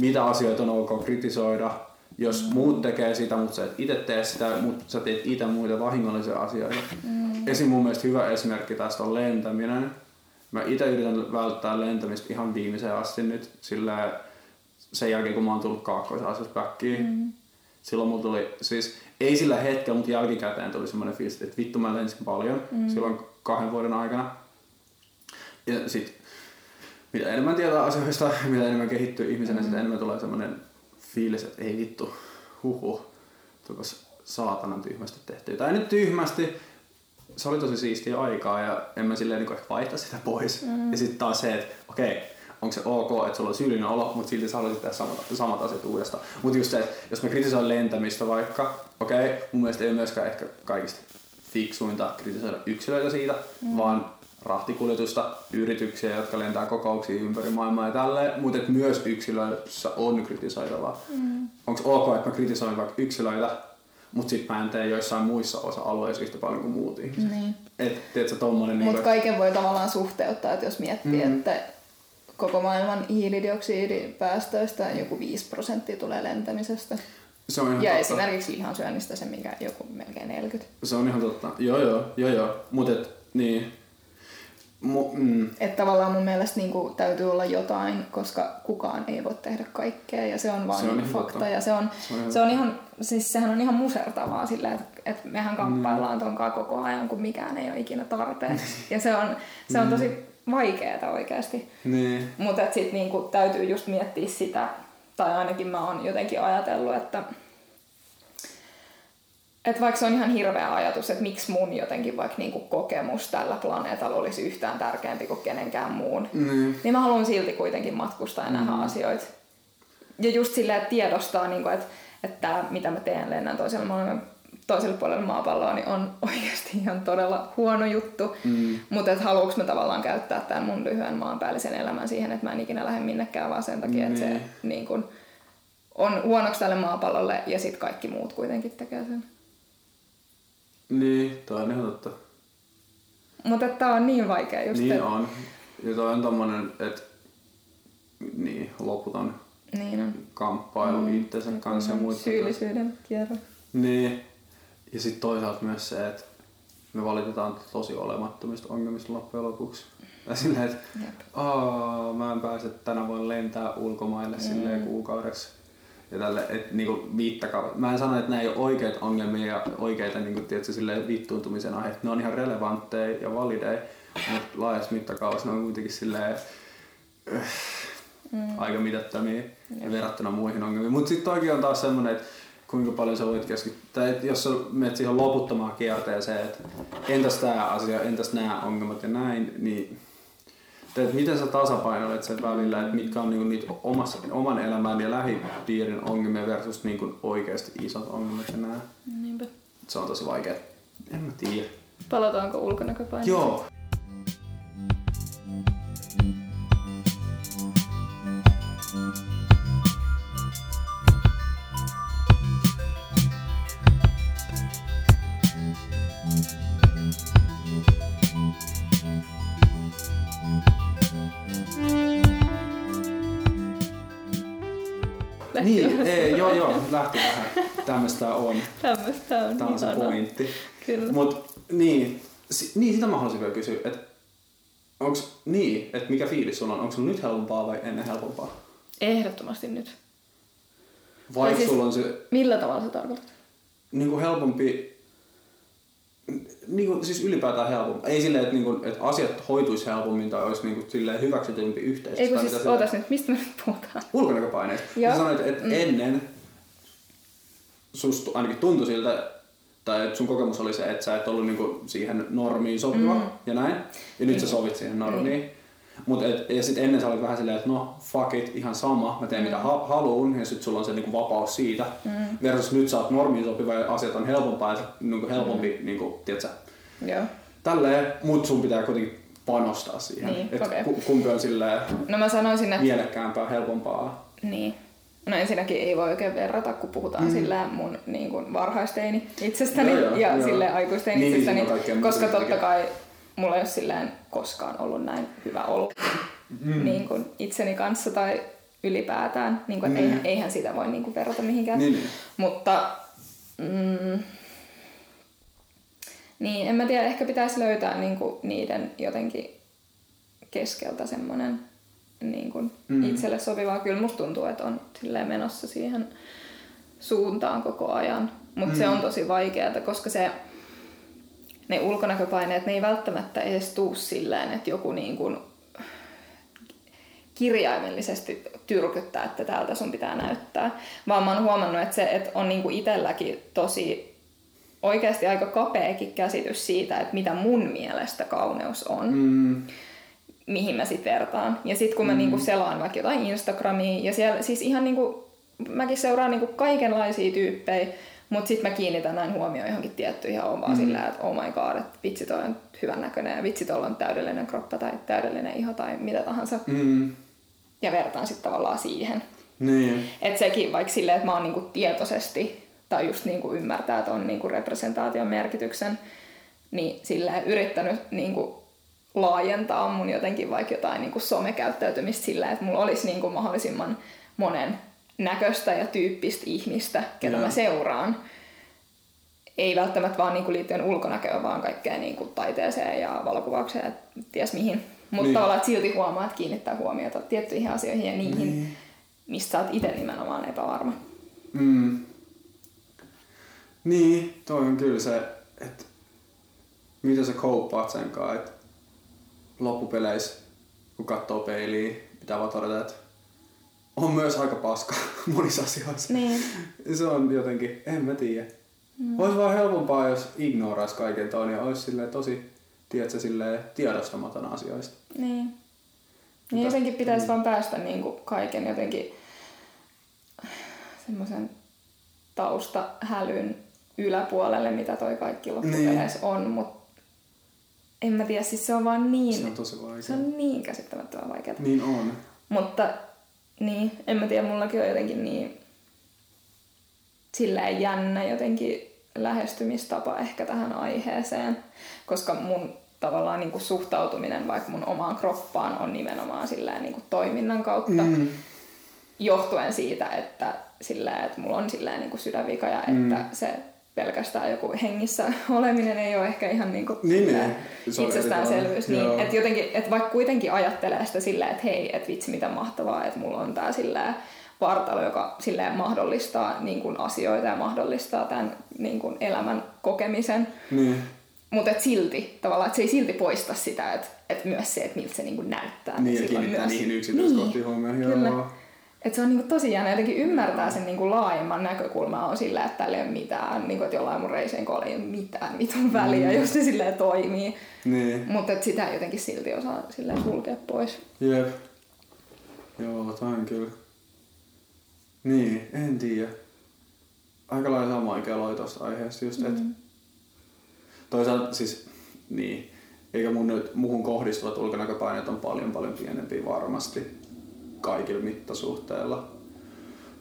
Mitä asioita on ok kritisoida, jos mm. muut tekee sitä, mutta sä et itse tee sitä, mutta sä teet itse muita vahingollisia asioita. Mm. Esim. mun mielestä hyvä esimerkki tästä on lentäminen. Mä itse yritän välttää lentämistä ihan viimeiseen asti nyt sillä sen jälkeen, kun mä oon tullut kaakkois Mm. Silloin mulla tuli, siis ei sillä hetkellä, mutta jälkikäteen tuli semmoinen fiilis, että vittu mä lensin paljon mm. silloin kahden vuoden aikana. Ja sit mitä enemmän tietää asioista, mitä enemmän kehittyy ihmisenä, mm. sitä enemmän tulee semmoinen fiilis, että ei vittu, huhu, tukas saatanan tyhmästi tehty. Tai nyt tyhmästi, se oli tosi siistiä aikaa ja en mä silleen niin ehkä vaihtaa sitä pois. Mm. Ja sitten taas se, että okei, okay, onko se ok, että sulla on syyllinen olo, mutta silti sä haluaisit tehdä samat, samat asiat uudestaan. Mutta just se, että jos mä kritisoin lentämistä vaikka, okei, okay, mun mielestä ei ole myöskään ehkä kaikista fiksuinta kritisoida yksilöitä siitä, mm. vaan rahtikuljetusta, yrityksiä, jotka lentää kokouksia ympäri maailmaa ja tälleen, mutta että myös yksilöissä on kritisoitavaa. Mm. Onko ok, että mä kritisoin vaikka yksilöitä, mutta sitten mä en tee joissain muissa osa-alueissa yhtä paljon kuin muut ihmiset. Niin. Et, teetkö, tommonen, Mutta niin kaiken voi tavallaan suhteuttaa, että jos miettii, mm. että koko maailman hiilidioksidipäästöistä joku 5 prosenttia tulee lentämisestä. Se on ihan ja totta. esimerkiksi lihansyönnistä se, mikä joku melkein 40. Se on ihan totta. Joo, joo, joo, joo. Mutta niin, Mu, mm. Että tavallaan mun mielestä niin kuin, täytyy olla jotain, koska kukaan ei voi tehdä kaikkea ja se on vaan se on fakta. Totta. Ja se on, se on, se on ihan, siis sehän on ihan musertavaa sillä, että, että mehän kamppaillaan mm. tonkaan koko ajan, kun mikään ei ole ikinä tarpeen. ja se on, se on tosi vaikeaa oikeasti. Niin. Mutta sitten niin täytyy just miettiä sitä, tai ainakin mä oon jotenkin ajatellut, että että vaikka se on ihan hirveä ajatus, että miksi mun jotenkin vaikka niinku kokemus tällä planeetalla olisi yhtään tärkeämpi kuin kenenkään muun, mm. niin mä haluan silti kuitenkin matkustaa ja nähdä mm. asioita. Ja just silleen, että tiedostaa, niinku, että, että mitä mä teen lennän toisella, maailman, toiselle puolelle maapalloa, niin on oikeasti ihan todella huono juttu. Mm. Mutta että haluanko mä tavallaan käyttää tämän mun lyhyen maanpäällisen elämän siihen, että mä en ikinä lähde minnekään, vaan sen takia, mm. että se niin. niin kun, on huonoksi tälle maapallolle ja sitten kaikki muut kuitenkin tekee sen. Niin, toi on ihan totta. Mutta tää on niin vaikea just. Niin että... on. Ja toi on tommonen, että niin, loputon niin on. kamppailu mm. itsensä kanssa ja muiden Syyllisyyden kierro. Niin. Ja sitten toisaalta myös se, että me valitetaan tosi olemattomista ongelmista loppujen lopuksi. Ja silleen, että mä en pääse tänä vuonna lentää ulkomaille mm. silleen kuukaudeksi ja tälle, et, niinku. Mä en sano, että nämä ei ole oikeita ongelmia ja oikeita niinku, tietysti, silleen, vittuuntumisen aiheet. Ne on ihan relevantteja ja valideja, mutta laajassa mittakaavassa ne on kuitenkin silleen, äh, mm. aika mitättömiä ja verrattuna muihin ongelmiin. Mutta sitten toikin on taas semmoinen, että kuinka paljon sä voit keskittyä, että jos sä menet siihen loputtomaan kierteeseen, että entäs tämä asia, entäs nämä ongelmat ja näin, niin että miten sä tasapainoilet sen välillä, että mitkä on niinku niitä omassa, oman elämän ja lähipiirin ongelmia versus niinku oikeasti isot ongelmat ja nää. Niinpä. Se on tosi vaikea. En mä tiedä. Palataanko ulkonäköpaineeseen? Joo. Niin, ei, joo joo, lähti vähän. Tämmöistä on. Tämmöistä on. Tämä on se pointti. Kyllä. Mut niin, si, niin sitä mä haluaisin vielä kysyä, että onks niin, että mikä fiilis sulla on? Onko sulla nyt helpompaa vai ennen helpompaa? Ehdottomasti nyt. Vai siis, sulla on se... Millä tavalla sä tarkoitat? Niin kuin helpompi niin kuin, siis ylipäätään helpompi. Ei silleen, että, niin kuin, että asiat hoituisi helpommin tai olisi niin kuin, silleen hyväksytympi yhteisössä. Ei kun siis, mitä ootas nyt, mistä me nyt puhutaan? Ulkonäköpaineista. Sä sanoit, että mm. ennen susta ainakin tuntui siltä, tai että sun kokemus oli se, että sä et ollut niin kuin, siihen normiin sopiva mm. ja näin. Ja nyt mm. sä sovit siihen normiin. Mm. Mut et, ja sitten ennen sä olit vähän silleen, että no fuck it, ihan sama, mä teen mm. mitä ha- haluun ja sitten sulla on se niinku vapaus siitä. Mm. Versus nyt sä oot normiin sopiva ja asiat on helpompaa ja niinku helpompi, mm. niinku, tiedätkö, Joo. Tälleen, mut sun pitää kuitenkin panostaa siihen. Niin, että okay. kumpi on silleen no mä sanoisin, että... mielekkäämpää, helpompaa. Niin. No ensinnäkin ei voi oikein verrata, kun puhutaan mm. sillä mun niin kuin varhaisteini itsestäni Joo, joo, ja joo. sille aikuisteini Niin, itsestäni, on kaikkea muuta koska totta kai mulla ei ole silleen koskaan ollut näin hyvä olo mm. niin kuin itseni kanssa tai ylipäätään. Niin kuin, Mm. eihän, eihän sitä voi niin kuin verrata mihinkään. Niin, niin. Mutta mm, niin, en mä tiedä, ehkä pitäisi löytää niinku niiden jotenkin keskeltä semmoinen niinku Mm. mm. itselle sopivaa. Kyllä musta tuntuu, että on silleen menossa siihen suuntaan koko ajan. Mutta mm. se on tosi vaikeaa, koska se, ne ulkonäköpaineet, ne ei välttämättä edes tuu silleen, että joku niin kuin kirjaimellisesti tyrkyttää, että täältä sun pitää näyttää. Vaan mä oon huomannut, että se että on niinku itselläkin tosi oikeasti aika kapeakin käsitys siitä, että mitä mun mielestä kauneus on, mm. Mm, mihin mä sit vertaan. Ja sit kun mä mm. niinku selaan vaikka jotain Instagramia, ja siellä siis ihan niinku, mäkin seuraan niinku kaikenlaisia tyyppejä, mutta sitten mä kiinnitän näin huomioon johonkin tiettyihin ja on vaan mm. sillä, että oh my god, että vitsi toi on hyvän näköinen ja vitsi tuolla on täydellinen kroppa tai täydellinen iho tai mitä tahansa. mm, Ja vertaan sitten tavallaan siihen. niin. Että sekin vaikka silleen, että mä oon niinku tietoisesti tai just niinku ymmärtää ton niinku representaation merkityksen, niin silleen yrittänyt niinku laajentaa mun jotenkin vaikka jotain niinku somekäyttäytymistä sillä, että mulla olisi niinku mahdollisimman monen näköistä ja tyyppistä ihmistä, ketä mä seuraan. Ei välttämättä vaan niinku liittyen ulkonäköön, vaan kaikkeen niinku taiteeseen ja valokuvaukseen ja ties mihin. Mutta Niin. tavallaan silti huomaa, että kiinnittää huomiota tiettyihin asioihin ja niihin, Niin. mistä sä oot itse nimenomaan epävarma. Mm. Niin, toi on kyllä se, että miten sä kouppaat sen kanssa, että loppupeleissä, kun katsoo peiliin, pitää vaan todeta, että on myös aika paska monissa asioissa. Niin. Se on jotenkin, en mä tiedä. Mm. Olisi vaan helpompaa, jos ignoraisi kaiken ton ja olisi silleen tosi, tiedätkö, silleen tiedostamaton asioista. Niin. Niin Mutta- jotenkin pitäisi vaan päästä niin kuin kaiken jotenkin semmoisen taustahälyn yläpuolelle, mitä toi kaikki loppupeleissä on, mutta en mä tiedä, siis se on vaan niin, Se on tosi vaikea. se on niin käsittämättömän vaikeaa. Niin on. Mutta niin, en mä tiedä, mullakin on jotenkin niin silleen jännä jotenkin lähestymistapa ehkä tähän aiheeseen, koska mun tavallaan niin kuin suhtautuminen vaikka mun omaan kroppaan on nimenomaan silleen niin kuin toiminnan kautta Mm. johtuen siitä, että, silleen, että mulla on silleen niin kuin sydänvika ja Mm. että se pelkästään joku hengissä oleminen ei ole ehkä ihan niin kuin Niin, niin. Itsestäänselvyys. Niin, että jotenkin, että vaikka kuitenkin ajattelee sitä silleen, että hei, että vitsi mitä mahtavaa, että mulla on tää silleen vartalo, joka silleen mahdollistaa niin kuin asioita ja mahdollistaa tämän niin kuin elämän kokemisen. Niin. Mutta et silti, tavallaan, että se ei silti poista sitä, että et myös se, että miltä se niinku näyttää. Niin, ja kiinnittää myös- niihin yksityiskohtiin niin, huomioon. Kyllä. Joo. Et se on niinku tosi jännä jotenkin ymmärtää sen niinku laajemman näkökulmaa on sillä, että tällä ei ole mitään, niinku, että jollain mun reiseen ei ole mitään vitun väliä, jos se silleen toimii. Niin. Mutta sitä ei jotenkin silti osaa silleen sulkea pois. Jep. Joo, toi on kyllä. Niin, en tiedä. Aika lailla sama keloi tosta aiheesta just, että Mm. toisaalta siis, niin, eikä mun nyt muuhun kohdistuvat ulkonäköpaineet on paljon paljon pienempiä varmasti kaikilla mittasuhteilla.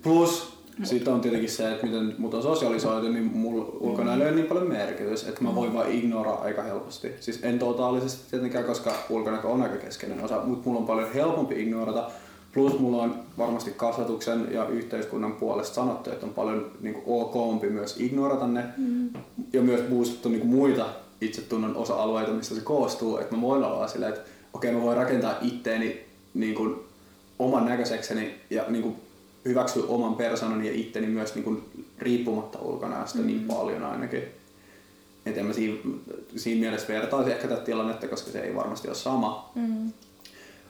Plus sitten on tietenkin se, että miten mut on sosialisoitu, niin mulla ulkonäöllä ei ole niin paljon merkitys, että mä voin vaan ignoraa aika helposti. Siis en totaalisesti tietenkään, koska ulkonäkö on aika keskeinen osa, mutta mulla on paljon helpompi ignorata. Plus mulla on varmasti kasvatuksen ja yhteiskunnan puolesta sanottu, että on paljon niin okompi myös ignorata ne. Mm. Ja myös boostettu niin muita itsetunnon osa-alueita, mistä se koostuu. Että mä voin olla silleen, että okei mä voin rakentaa itteeni niin kuin, oman näköisekseni ja niin kuin, hyväksyä oman persoonani ja itteni myös niin kuin, riippumatta ulkonäöstä mm. niin paljon ainakin. Et en mä siinä, siinä mielessä vertaisi ehkä tätä tilannetta, koska se ei varmasti ole sama. Mm.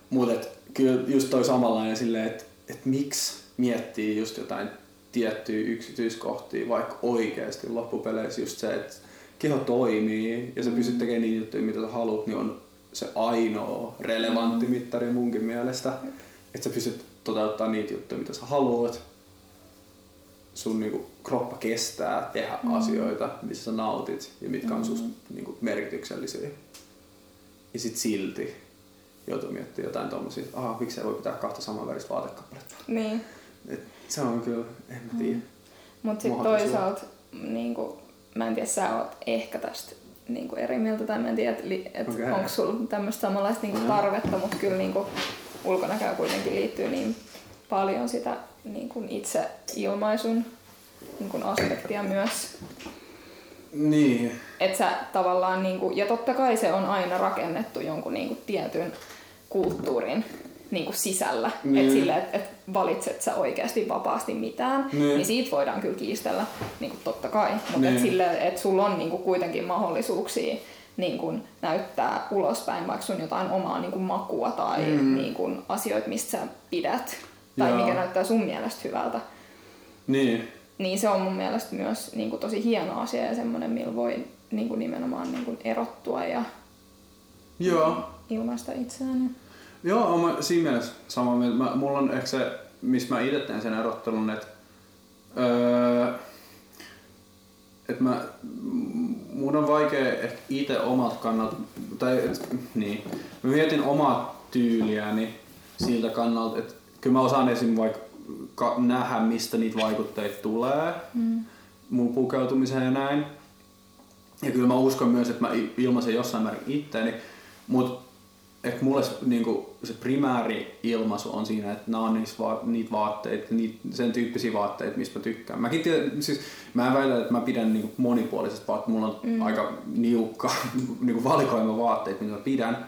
Mutta kyllä just toi samanlainen silleen, että et miksi miettii just jotain tiettyjä yksityiskohtia, vaikka oikeasti loppupeleissä just se, että keho toimii ja sä pystyt tekemään niitä juttuja, mitä sä haluat, niin on se ainoa relevantti mittari munkin mielestä. Että sä pystyt toteuttaa niitä juttuja, mitä sä haluat. Sun niinku kroppa kestää tehdä mm. asioita, missä sä nautit ja mitkä on susta niinku merkityksellisiä. Ja sit silti joutuu miettimään jotain tommosia, että aha, miksi ei voi pitää kahta samanväristä vaatekappaletta. Niin. Et se on kyllä, en mä tiedä. Mutta sitten toisaalta, niin kuin, mä en tiedä, sä oot ehkä tästä niin kuin eri mieltä, tai mä en tiedä, että et Okei. onko sulla tämmöistä samanlaista niin kuin tarvetta, mutta kyllä niin ulkonäköä kuitenkin liittyy niin paljon sitä niin kuin itse ilmaisun niin kuin aspektia myös. Niin. Että sä tavallaan, niin kuin, ja totta kai se on aina rakennettu jonkun niin kuin, tietyn kulttuurin niin kuin sisällä. Niin. Että sille, että et valitset sä oikeasti vapaasti mitään, Niin. niin, siitä voidaan kyllä kiistellä, niin kuin totta kai. Mutta Niin. et sille, että sulla on niin kuin, kuitenkin mahdollisuuksia niin kuin, näyttää ulospäin vaikka sun jotain omaa niin kuin, makua tai Mm. niin kuin, asioita, mistä sä pidät. Tai Joo. mikä näyttää sun mielestä hyvältä. Niin. Niin se on mun mielestä myös niin kuin, tosi hieno asia ja semmoinen, millä voi niin kuin, nimenomaan niin kuin, erottua ja Joo. ilmaista itseään. Joo, on mä siinä mielessä samaa mieltä. Mä, mulla on ehkä se, missä mä itse teen sen erottelun, että öö, että mä, mun on vaikea ehkä itse omalta kannalta, tai et, niin, mä mietin omaa tyyliäni siltä kannalta, että kyllä mä osaan esim. vaikka ka- nähdä, mistä niitä vaikutteita tulee Mm. mun pukeutumiseen ja näin. Ja kyllä mä uskon myös, että mä ilmaisen jossain määrin itteeni, mutta ehkä mulle se, niinku, se primääri ilmaisu on siinä, että nämä on niistä va- niitä vaatteita, niitä, sen tyyppisiä vaatteita, mistä mä tykkään. Mäkin tiedän, siis mä en väitä, että mä pidän niinku monipuolisesta vaatteesta. Mulla on mm. aika niukka niinku valikoima vaatteita, mitä mä pidän.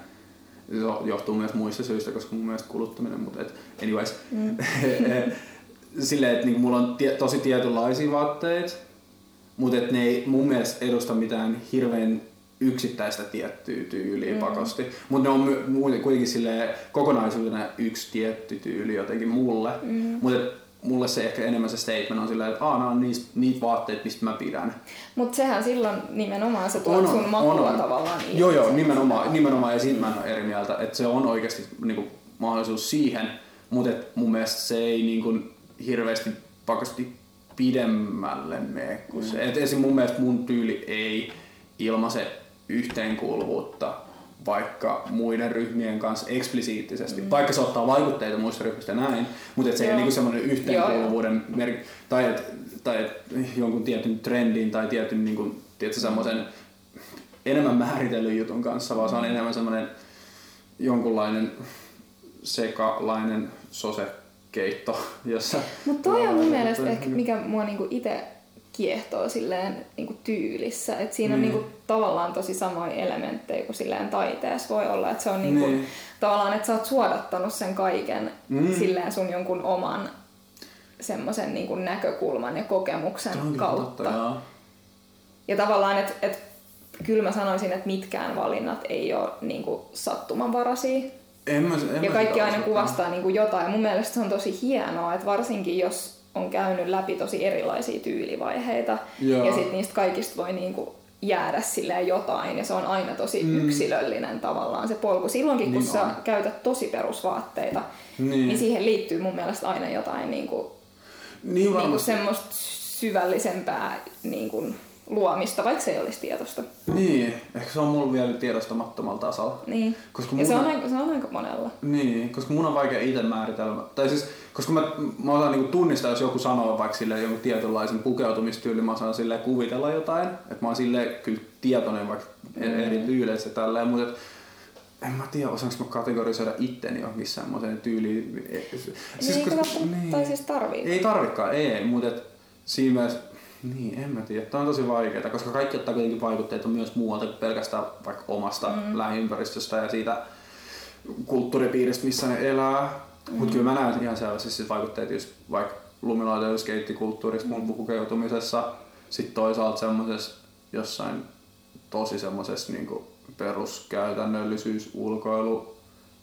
Se johtuu myös muista syistä, koska mun mielestä kuluttaminen, mutta et, anyways. Mm. Silleen, että niinku mulla on tie, tosi tietynlaisia vaatteita, mutta et ne ei mun mielestä edusta mitään hirveän yksittäistä tiettyä tyyliä mm. pakosti. Mutta ne on kuitenkin silleen kokonaisuutena yksi tietty tyyli jotenkin mulle. Mm. Mutta mulle se ehkä enemmän se statement on silleen, että Aa, nämä on niitä vaatteita, mistä mä pidän. Mutta sehän silloin nimenomaan se tuo sun makua tavallaan ilmi. Joo, joo, nimenomaan, nimenomaan ja siitä mä en ole eri mieltä, että se on oikeasti niinku, mahdollisuus siihen, mutta et mun mielestä se ei niinku, hirveästi pakosti pidemmälle mene kuin se. Et esim. mun mielestä mun tyyli ei ilmaise yhteenkuuluvuutta vaikka muiden ryhmien kanssa eksplisiittisesti, mm. vaikka se ottaa vaikutteita muista ryhmistä näin, mutta et se ei Joo. niinku semmoinen yhteenkuuluvuuden merk- tai et, tai et jonkun tietyn trendin tai tietyn niinku, tiedätkö, semmoisen enemmän määritellyn jutun kanssa, vaan se on enemmän semmoinen jonkunlainen sekalainen sosekeitto, jossa... Mutta toi on mun mielestä ehkä, mikä mua niinku itse kiehtoo silleen niinku tyylissä. Et siinä on Niin. niinku tavallaan tosi samoja elementtejä kuin silleen taiteessa voi olla. Että se on niinku, Niin. tavallaan, että sä oot suodattanut sen kaiken Mm. silleen sun jonkun oman semmoisen niinku näkökulman ja kokemuksen kautta. totta. Ja tavallaan, että et, kyllä mä sanoisin, että mitkään valinnat ei ole niinku sattumanvaraisia. En mä, en Ja kaikki aina kuvastaa niin kuin jotain. Mun mielestä se on tosi hienoa, että varsinkin jos on käynyt läpi tosi erilaisia tyylivaiheita Joo. ja sitten niistä kaikista voi niin kuin jäädä silleen jotain ja se on aina tosi mm. yksilöllinen tavallaan se polku. Silloinkin kun Niin sä on. käytät tosi perusvaatteita, Niin. niin. siihen liittyy mun mielestä aina jotain niin kuin, Niin niin varmasti. semmoista syvällisempää niin kuin luomista, vaikka se ei olisi tietosta. Niin, ehkä se on mulla vielä tiedostamattomalla tasolla. Niin. Koska ja se mun- on, aika, se on aika monella. Niin, koska mun on vaikea itse määritellä. Tai siis, koska mä, mä osaan niinku tunnistaa, jos joku sanoo vaikka silleen jonkun tietynlaisen pukeutumistyylin, mä osaan silleen kuvitella jotain. Että mä oon silleen kyllä tietoinen vaikka mm. eri tyyleissä tälleen, mutta en mä tiedä, osaanko mä kategorisoida itteni johonkin semmoiseen tyyliin. Siis, niin, koska, niin. Tai siis tarvii. Ei tarvikaan, ei, mutta siinä mielessä, niin en mä tiedä, tämä on tosi vaikeaa, koska kaikki ottaa kuitenkin vaikutteita myös muualta kuin pelkästään vaikka omasta mm. lähiympäristöstä ja siitä kulttuuripiiristä, missä ne elää. Mm. Mutta kyllä mä näen ihan selvästi sit vaikutteita just vaikka ja skeittikulttuurista mun pukeutumisessa, sitten toisaalta semmoisessa jossain tosi semmoisessa niinku peruskäytännöllisyys ulkoilu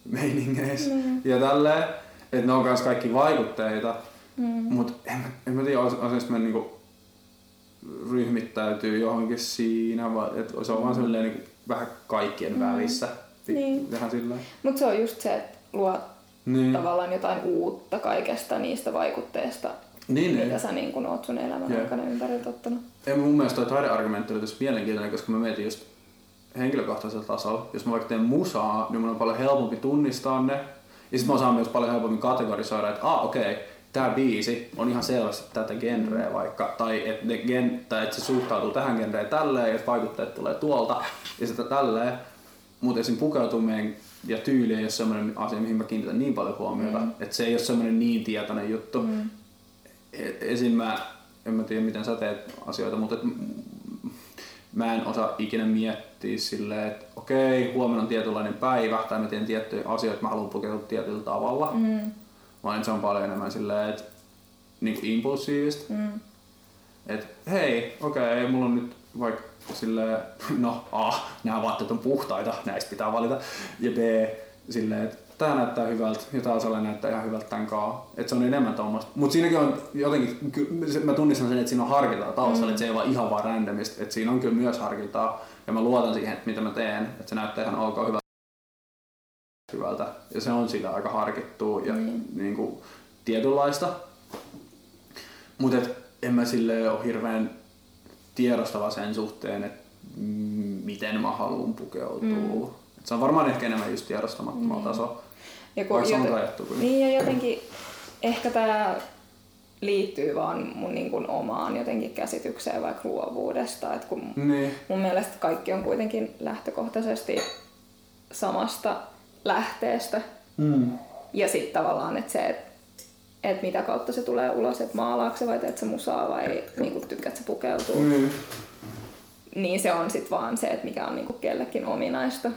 meiningeissä mm. ja tälleen. Että ne on kans kaikki vaikutteita, mm. mutta en, en mä tiedä, osaanko mä niinku ryhmittäytyy johonkin siinä, vai että se on vaan silleen niinku vähän kaikkien mm. välissä. Niin. Sillä Mutta se on just se, että luo Niin. tavallaan jotain uutta kaikesta niistä vaikutteista, Niin, mitä niin. sä niin kun oot sun elämän Jep. aikana ympäriltä ottanut. Ja mun mielestä toi taideargumentti oli tosi mielenkiintoinen, koska mä mietin just henkilökohtaisella tasolla. Jos mä vaikka teen musaa, niin mun on paljon helpompi tunnistaa ne. Ja sit mä osaan myös paljon helpommin kategorisoida, että ah okei, tämä biisi on ihan selvästi tätä genreä vaikka, tai että gen, tai et se suhtautuu tähän genreen tälleen, ja vaikutteet tulee tuolta, ja sitä tälleen, mutta esim. pukeutuminen ja tyyli ei ole sellainen asia, mihin mä kiinnitän niin paljon huomiota, mm. että se ei ole sellainen niin tietoinen juttu. Mm. Esim. mä, en mä tiedä miten sä teet asioita, mutta et, mä en osaa ikinä miettiä silleen, että okei, huomenna on tietynlainen päivä, tai mä teen tiettyjä asioita, mä haluan pukeutua tietyllä tavalla. Mm. Vaan se on paljon enemmän silleen, että niin kuin impulsiivista. Mm. Että hei, okei, okay, mulla on nyt vaikka silleen, no A, nämä vaatteet on puhtaita, näistä pitää valita. Ja B, silleen, että tämä näyttää hyvältä ja taas näyttää ihan hyvältä tämän kaa. Että se on enemmän tuommoista. Mutta siinäkin on jotenkin, mä tunnistan sen, että siinä on harkintaa taustalla, mm. että se ei ole ihan vaan randomista. Että siinä on kyllä myös harkintaa ja mä luotan siihen, että mitä mä teen, että se näyttää ihan ok hyvältä hyvältä. Ja se on sillä aika harkittua ja mm. niin kuin, tietynlaista. Mutta en mä sille ole hirveän tiedostava sen suhteen, että miten mä haluan pukeutua. Mm. Et se on varmaan ehkä enemmän just tiedostamattomalla mm. tasolla. Ja kun joten, rajattu, Niin ja jotenkin ehkä tämä liittyy vaan mun niin kuin omaan jotenkin käsitykseen vaikka luovuudesta. Et kun niin. mun mielestä kaikki on kuitenkin lähtökohtaisesti samasta lähteestä. Mm. Ja sitten tavallaan, että se, että et mitä kautta se tulee ulos, että maalaako se vai teet se musaa vai niin tykkäät se pukeutuu. Mm. Niin se on sitten vaan se, että mikä on niin kellekin ominaista.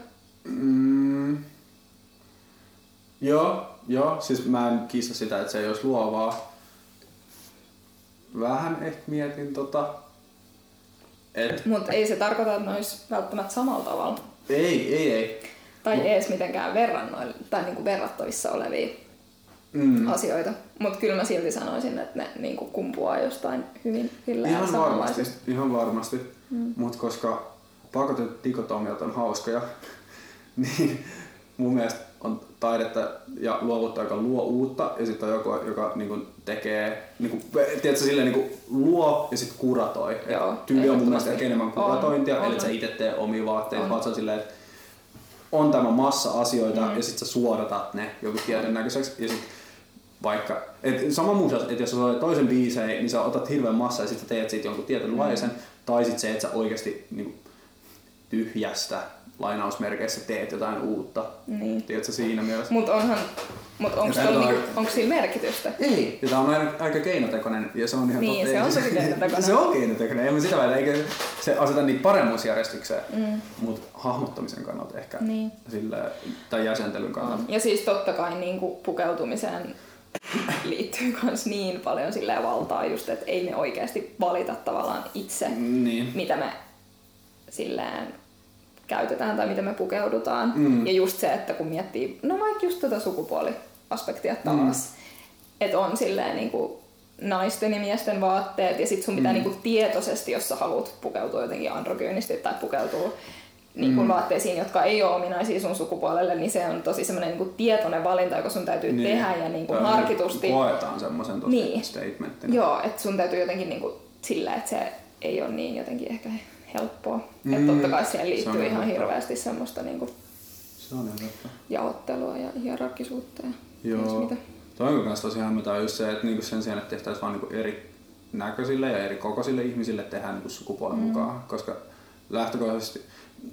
Mm. Joo, joo, siis mä en kissa sitä, että se ei olisi luovaa. Vähän ehkä mietin tota. Et... Mutta ei se tarkoita, että ne olisi välttämättä samalla tavalla. Ei, ei, ei. Tai no. edes mitenkään verrannoilla, tai niinku verrattavissa olevia mm. asioita. Mutta kyllä mä silti sanoisin, että ne niinku kumpuaa jostain hyvin Ihan varmasti, ihan varmasti. Mm. Mutta koska pakotetut dikotomiat on hauskoja, niin mun mielestä on taidetta ja luovuutta, joka luo uutta, ja sitten on joku, joka niinku tekee, niinku, tiedätkö, silleen niinku luo ja sitten kuratoi. Joo, tyyli on mun mielestä ehkä enemmän kuratointia, on, eli sä itse tee omia vaatteita, vaan se on silleen, että on tämä massa asioita mm. ja sitten sä suodatat ne joku tietyn näköiseksi ja sit vaikka, et sama muu, että jos sä olet toisen biisejä, niin sä otat hirveän massa ja sitten teet siitä jonkun tietynlaisen, mm. tai sitten se, että sä oikeasti niin tyhjästä lainausmerkeissä teet jotain uutta. Niin. Tiedätkö siinä mielessä? Mutta onhan, mut onko niinku, onko siinä merkitystä? Ei. Ja tämä on aika, aika keinotekoinen ja se on ihan Niin, totta. se on tosi keinotekoinen. se on keinotekoinen, en mä sitä väitä, eikä se aseta niitä paremmuusjärjestykseen, mm. mutta hahmottamisen kannalta ehkä, niin. sille, tai jäsentelyn kannalta. Ja siis totta kai niin kuin pukeutumiseen liittyy myös niin paljon silleen valtaa just, että ei me oikeasti valita tavallaan itse, niin. mitä me silleen käytetään tai miten me pukeudutaan. Mm. Ja just se, että kun miettii, no vaikka just tätä sukupuoliaspektia taas, mm. että on silleen niin kuin naisten ja miesten vaatteet ja sit sun pitää mm. niin kuin tietoisesti, jos sä haluat pukeutua jotenkin androgyynisti tai pukeutua niin kuin mm. vaatteisiin, jotka ei ole ominaisia sun sukupuolelle, niin se on tosi semmoinen niin kuin tietoinen valinta, joka sun täytyy niin. tehdä ja niin kuin harkitusti. Koetaan semmoisen tosi niin. statementin. Joo, että sun täytyy jotenkin niin kuin sillä, että se ei ole niin jotenkin ehkä helppoa. Mm. Että totta kai siihen liittyy ihan totta. hirveästi semmoista niin kuin se on jaottelua ja hierarkisuutta ja Joo. mitä. Toi on myös tosi hämmentävää just se, että niinku sen sijaan, että tehtäisiin vain niinku eri näköisille ja eri kokoisille ihmisille tehdään niinku sukupuolen mm. mukaan, koska lähtökohtaisesti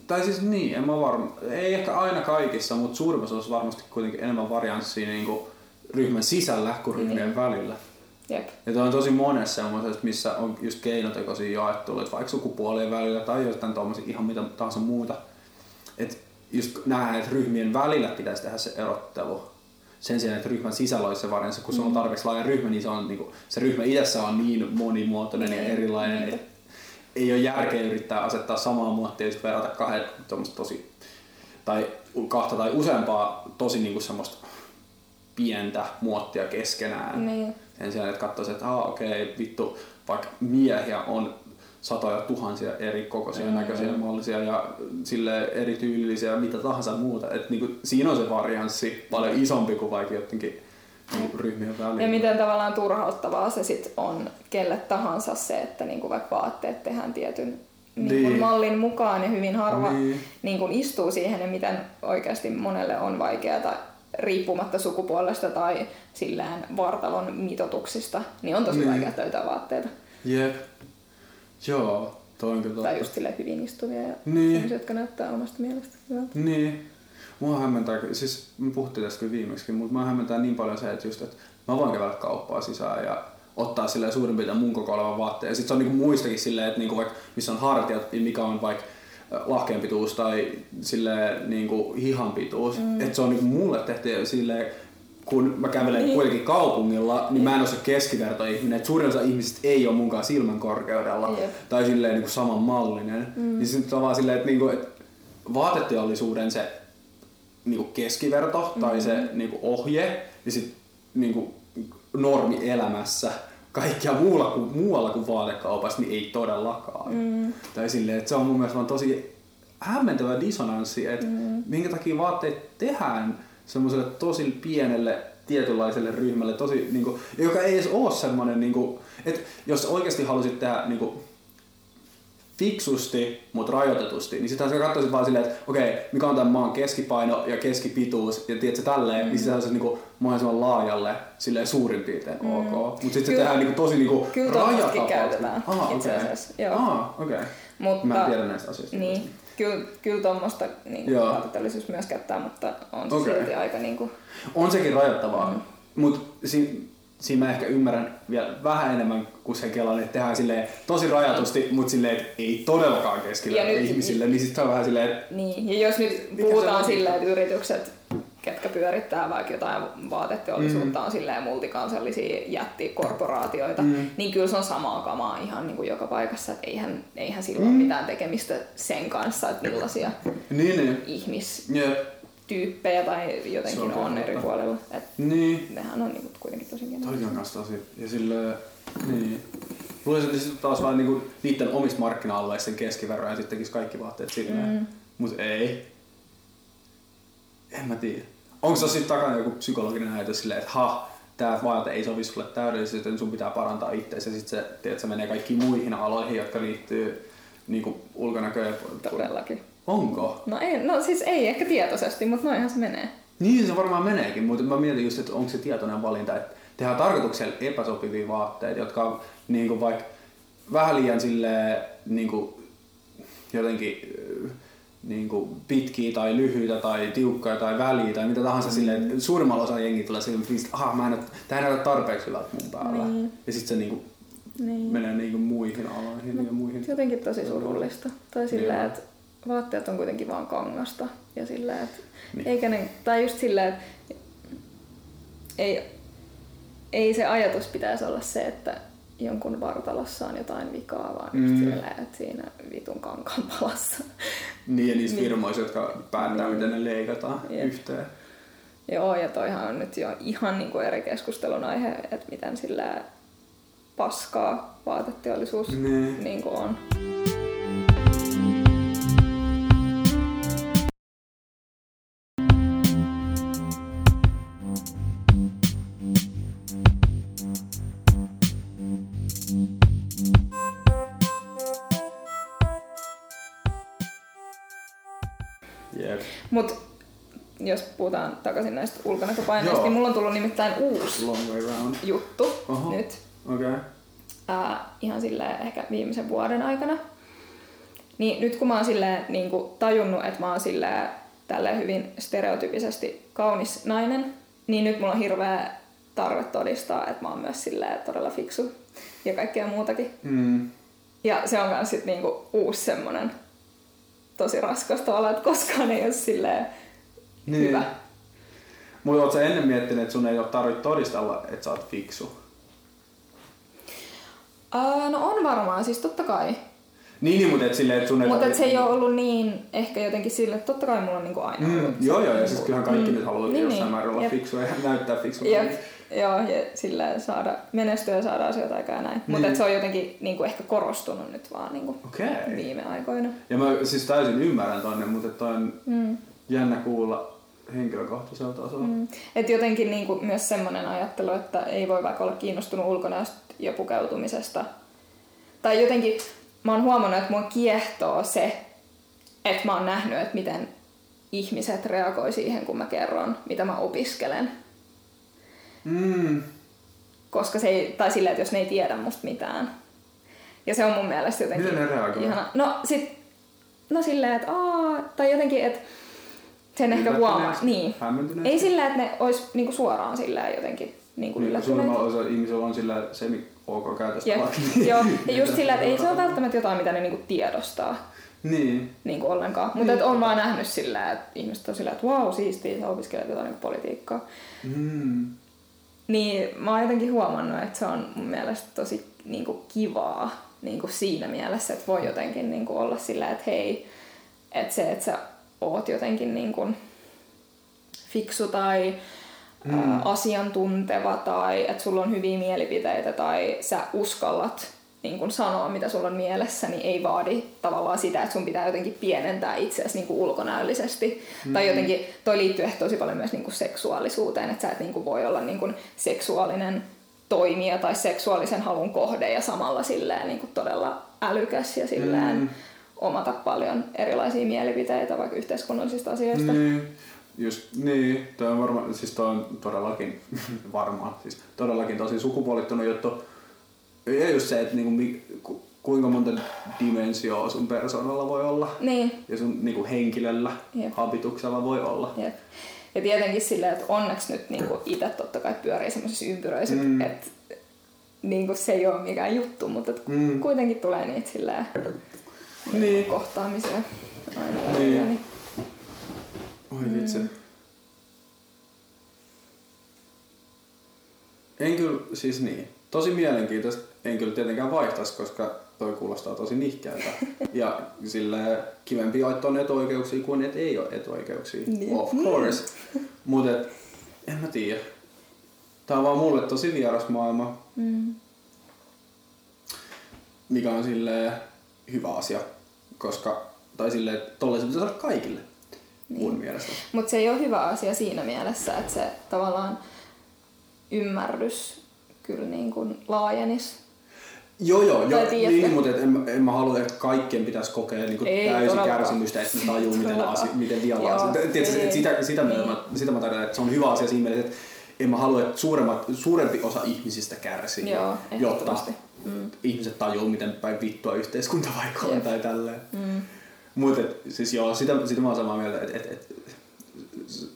tai siis niin, en mä varma, ei ehkä aina kaikissa, mutta suurimmassa osassa varmasti kuitenkin enemmän varianssia niin kuin ryhmän sisällä kuin ryhmien niin. välillä. Jep. Ja on tosi monessa semmoisessa, missä on just keinotekoisia jaetteluja, vaikka sukupuolien välillä tai jotain tuommoisia ihan mitä tahansa muuta. Et just nähdään, että ryhmien välillä pitäisi tehdä se erottelu. Sen sijaan, että ryhmän sisällä olisi se varianssi, kun mm. se on mm. tarpeeksi laaja ryhmä, niin se, on, niin kuin, se ryhmä itsessä on niin monimuotoinen ja erilainen, mm. että ei ole järkeä yrittää asettaa samaa muottia ja sitten verrata kahden tosi, tai kahta tai useampaa tosi niinku semmoista pientä muottia keskenään. Niin. Sen sijaan, että katsoisi, että ah, okei, okay, vittu, vaikka miehiä on satoja tuhansia eri kokoisia, mm. näköisiä, mallisia ja sille erityylisiä ja mitä tahansa muuta. Et niinku, siinä on se varianssi paljon isompi kuin vaikka jotenkin niinku ryhmien välillä. Ja miten tavallaan turhauttavaa se sit on kelle tahansa se, että niinku vaikka vaatteet tehdään tietyn niin niin. mallin mukaan ja hyvin harva niin. Niin kuin istuu siihen ja miten oikeasti monelle on vaikeaa riippumatta sukupuolesta tai silleen vartalon mitotuksista, niin on tosi Niin. vaikea löytää vaatteita. Jep. Joo, toi on kyllä. Tai just silleen hyvin istuvia ja Niin. sellaisia, jotka näyttää omasta mielestä hyvältä. Niin. Mua hämmentää, siis me puhuttiin tästä kyllä viimeksi, mutta mua hämmentää niin paljon se, että just, että mä voin kävellä kauppaa sisään ja ottaa silleen suurin piirtein mun koko olevan vaatteen. Ja sit se on niinku muistakin silleen, että niinku vaikka missä on hartiat, mikä on vaikka lahkeen pituus tai silleen niinku hihan pituus. Mm. Että se on niinku mulle tehty silleen, kun mä kävelen Niin. niin. kuitenkin kaupungilla, niin mä en ole se keskivertoihminen. Että suurin osa ihmisistä ei ole munkaan silmän korkeudella Jep. tai silleen niinku samanmallinen. Mm. Niin sitten on vaan silleen, että niinku, et vaateteollisuuden se niinku keskiverto mm-hmm. tai se niinku ohje ja sit niinku normi elämässä kaikkia muualla kuin, muualla kuin vaatekaupassa, niin ei todellakaan. Mm. Tai silleen, että se on mun mielestä vaan tosi hämmentävä dissonanssi, että mm. minkä takia vaatteet tehdään semmoiselle tosi pienelle tietynlaiselle ryhmälle, tosi, niinku, joka ei edes ole semmoinen, niinku, että jos oikeasti halusit tehdä niinku, fiksusti, mutta rajoitetusti, niin sitten sä katsoisit vaan silleen, että okei, mikä on tämän maan keskipaino ja keskipituus, ja tiedätkö tälleen, mm. niin sitä on niinku mahdollisimman laajalle silleen suurin piirtein mm. ok. Mutta sitten se tehdään niinku tosi niinku Kyllä rajatapaus- käytetään Aha, itse okei. asiassa, joo. Aha, okei. Mutta, Mä en tiedä näistä asioista. Niin, kyllä, kyllä tuommoista niin vaateteollisuus myös käyttää, mutta on se Okei. silti aika niin kuin, On sekin rajoittavaa, mm. mutta si- siinä mä ehkä ymmärrän vielä vähän enemmän kuin se kelan, että tehdään silleen tosi rajatusti, mutta silleen, että ei todellakaan Ja keskellä nyt- ihmisille, niin sitten on vähän silleen, että Niin, ja jos nyt puhutaan on? silleen, että yritykset, ketkä pyörittää vaikka jotain vaateteollisuutta, Mm. on silleen multikansallisia jättikorporaatioita, mm. niin kyllä se on samaa kamaa ihan niin kuin joka paikassa, että eihän, eihän sillä mm. ole mitään tekemistä sen kanssa, että millaisia niin, niin. ihmistyyppejä Jep. tai jotenkin on on, eri totta. puolilla. Et Niin. nehän on niin kuin kuitenkin tosi Toikin kiinnostavia. on kanssa tosi. Ja silleen, niin. Luulisin, että sitten taas vaan niinku niiden omista markkina-alueista sen keskiverran ja sitten tekisi kaikki vaatteet silleen. Mm. Mut ei. En mä tiedä. Onko se sitten takana joku psykologinen ajatus silleen, että ha, tää vaate ei sovi sulle täydellisesti, joten sun pitää parantaa itseäsi ja sitten se, tiedät, se menee kaikkiin muihin aloihin, jotka liittyy niinku ulkonäköön. Todellakin. Onko? No, ei, no siis ei ehkä tietoisesti, mutta noinhan se menee. Niin se varmaan meneekin, mutta mä mietin just, että onko se tietoinen valinta, että tehdään tarkoituksella epäsopivia vaatteita, jotka on niin kuin vaikka vähän liian silleen, niin kuin, jotenkin äh, niin kuin pitkiä tai lyhyitä tai tiukkoja tai väliä tai mitä tahansa mm. silleen, että suurimmalla osalla jengi tulee silleen, että aha, mä en, tää ei näytä tarpeeksi hyvältä mun päällä. Niin. Ja sitten se niin kuin, Niin. menee niin kuin muihin aloihin ja muihin. Jotenkin tosi surullista. Tai silleen, Joo. että vaatteet on kuitenkin vaan kangasta. Ja silleen, että Niin. eikä ne, tai just silleen, että ei, ei se ajatus pitäisi olla se, että jonkun vartalossa on jotain vikaa, vaan just Mm. silleen, että siinä vitun kankaan palassa. Niin ja niissä Niin. firmoissa, jotka päättää, miten ne leikataan Jep. yhteen. Joo, ja toihan on nyt jo ihan niin kuin eri keskustelun aihe, että miten sillä paskaa vaateteollisuus Niin. niin kuin on. Jos puhutaan takaisin näistä ulkonäköpaineista, niin mulla on tullut nimittäin uusi juttu Oho. nyt. Okay. Ää, ihan silleen ehkä viimeisen vuoden aikana. Niin nyt kun mä oon silleen niin kuin tajunnut, että mä oon silleen tälleen hyvin stereotypisesti kaunis nainen, niin nyt mulla on hirveä tarve todistaa, että mä oon myös silleen todella fiksu ja kaikkea muutakin. Mm. Ja se on myös sit niinku uusi semmonen tosi raskas tavalla, että koskaan ei ole silleen Niin. hyvä. Mutta ootko sä ennen miettinyt, että sun ei ole tarvitse todistella, että sä oot fiksu? Uh, no on varmaan, siis totta kai. Niin, niin mutta et silleen, että sun ei Mutta se ei ole ollut niin ehkä jotenkin sille, että totta kai mulla on niinku aina Mm, ollut. joo, joo, ja niinku- siis kyllähän kaikki Mm. nyt haluaa Niin, jossain niin. määrin olla fiksu ja näyttää fiksulta. Jep, joo, ja sillä saada menestyä ja saada asioita aikaa näin. Niin. Mutta se on jotenkin niinku ehkä korostunut nyt vaan niinku Okei. viime aikoina. Ja mä siis täysin ymmärrän tonne, mutta toi on Mm. jännä kuulla henkilökohtaisella tasolla. Mm. Et jotenkin niinku myös semmoinen ajattelu, että ei voi vaikka olla kiinnostunut ulkonäöstä ja pukeutumisesta. Tai jotenkin mä oon huomannut, että mua kiehtoo se, että mä oon nähnyt, että miten ihmiset reagoi siihen, kun mä kerron, mitä mä opiskelen. Mm. Koska se ei, tai silleen, että jos ne ei tiedä musta mitään. Ja se on mun mielestä jotenkin Miten ne reagoi? ihana. No sit, no silleen, että aa, tai jotenkin, että sen ehkä huomaa. Niin. Ei silleen, että ne ois niinku suoraan silleen jotenkin niinku Niin, yllättyneitä. Osa ihmisillä on sillä semi ok käytöstä laki. Joo, ja just sillä, että ei se ole välttämättä jotain, mitä ne niinku tiedostaa Niin. niinku ollenkaan. Mutta Niin. on vaan nähnyt sillä, että ihmiset on sillä, että vau, siistiä, sä opiskelet jotain niinku politiikkaa. Mm. Niin mä oon jotenkin huomannut, että se on mun mielestä tosi niinku kivaa niinku siinä mielessä, että voi jotenkin niinku olla sillä, että hei, että se, että sä oot jotenkin niinku fiksu tai mm. ä, asiantunteva tai että sulla on hyviä mielipiteitä tai sä uskallat niin kun sanoa, mitä sulla on mielessä, niin ei vaadi tavallaan sitä, että sun pitää jotenkin pienentää itseäsi niin ulkonäöllisesti. Mm. Tai jotenkin, toi liittyy ehkä tosi paljon myös niin kuin seksuaalisuuteen, että sä et niin kuin voi olla niin kuin seksuaalinen toimija tai seksuaalisen halun kohde ja samalla silleen niin kuin todella älykäs ja silleen mm. Omata paljon erilaisia mielipiteitä vaikka yhteiskunnallisista asioista. Niin. Just niin, toi on varmaan, siis toi on todellakin, varmaan, siis todellakin tosi sukupuolittunut juttu. Ja just se, että niinku, kuinka monta dimensioa sun persoonalla voi olla Niin, ja sun niinku, henkilöllä, Jep. habituksella voi olla. Jep. Ja tietenkin silleen, että onneksi nyt niin itse totta kai pyörii semmoisissa ympyröissä, Mm. että niin se ei ole mikään juttu, mutta Mm. kuitenkin tulee niitä silleen, Niin. kohtaamisia aina. Niin. Niin. Oi vitsi. En kyllä, siis niin. Tosi mielenkiintoista. En kyllä tietenkään vaihtaisi, koska toi kuulostaa tosi nihkeältä. Ja sillä kivempi että on etuoikeuksia kuin et ei ole etuoikeuksia. Niin. Of course. Mutta en mä tiedä. Tää on vaan mulle tosi vieras maailma, Mm. mikä on sille hyvä asia. Koska, tai silleen, että tolle se pitäisi olla kaikille. Mun mielestä. Mutta se ei ole hyvä asia siinä mielessä, että se tavallaan ymmärrys kyllä niin kuin laajenisi. Joo, joo, joo niin, mutta et en, en mä halua, että kaikkien pitäisi kokea niin Ei täysin todellakaan. kärsimystä, että ne tajuu, miten, miten vialla Joo, asia. Tiedätkö, sitä, sitä, Niin. mä, sitä mä tarkoitan, että se on hyvä asia siinä mielessä, että en mä halua, että suuremmat, suurempi osa ihmisistä kärsii, Joo, jotta. Mm. ihmiset tajuu, miten päin vittua yhteiskunta vaikka on Jep. tai tälleen. Mm. Mutta siis joo, sitä, sitä mä oon samaa mieltä, että et, et,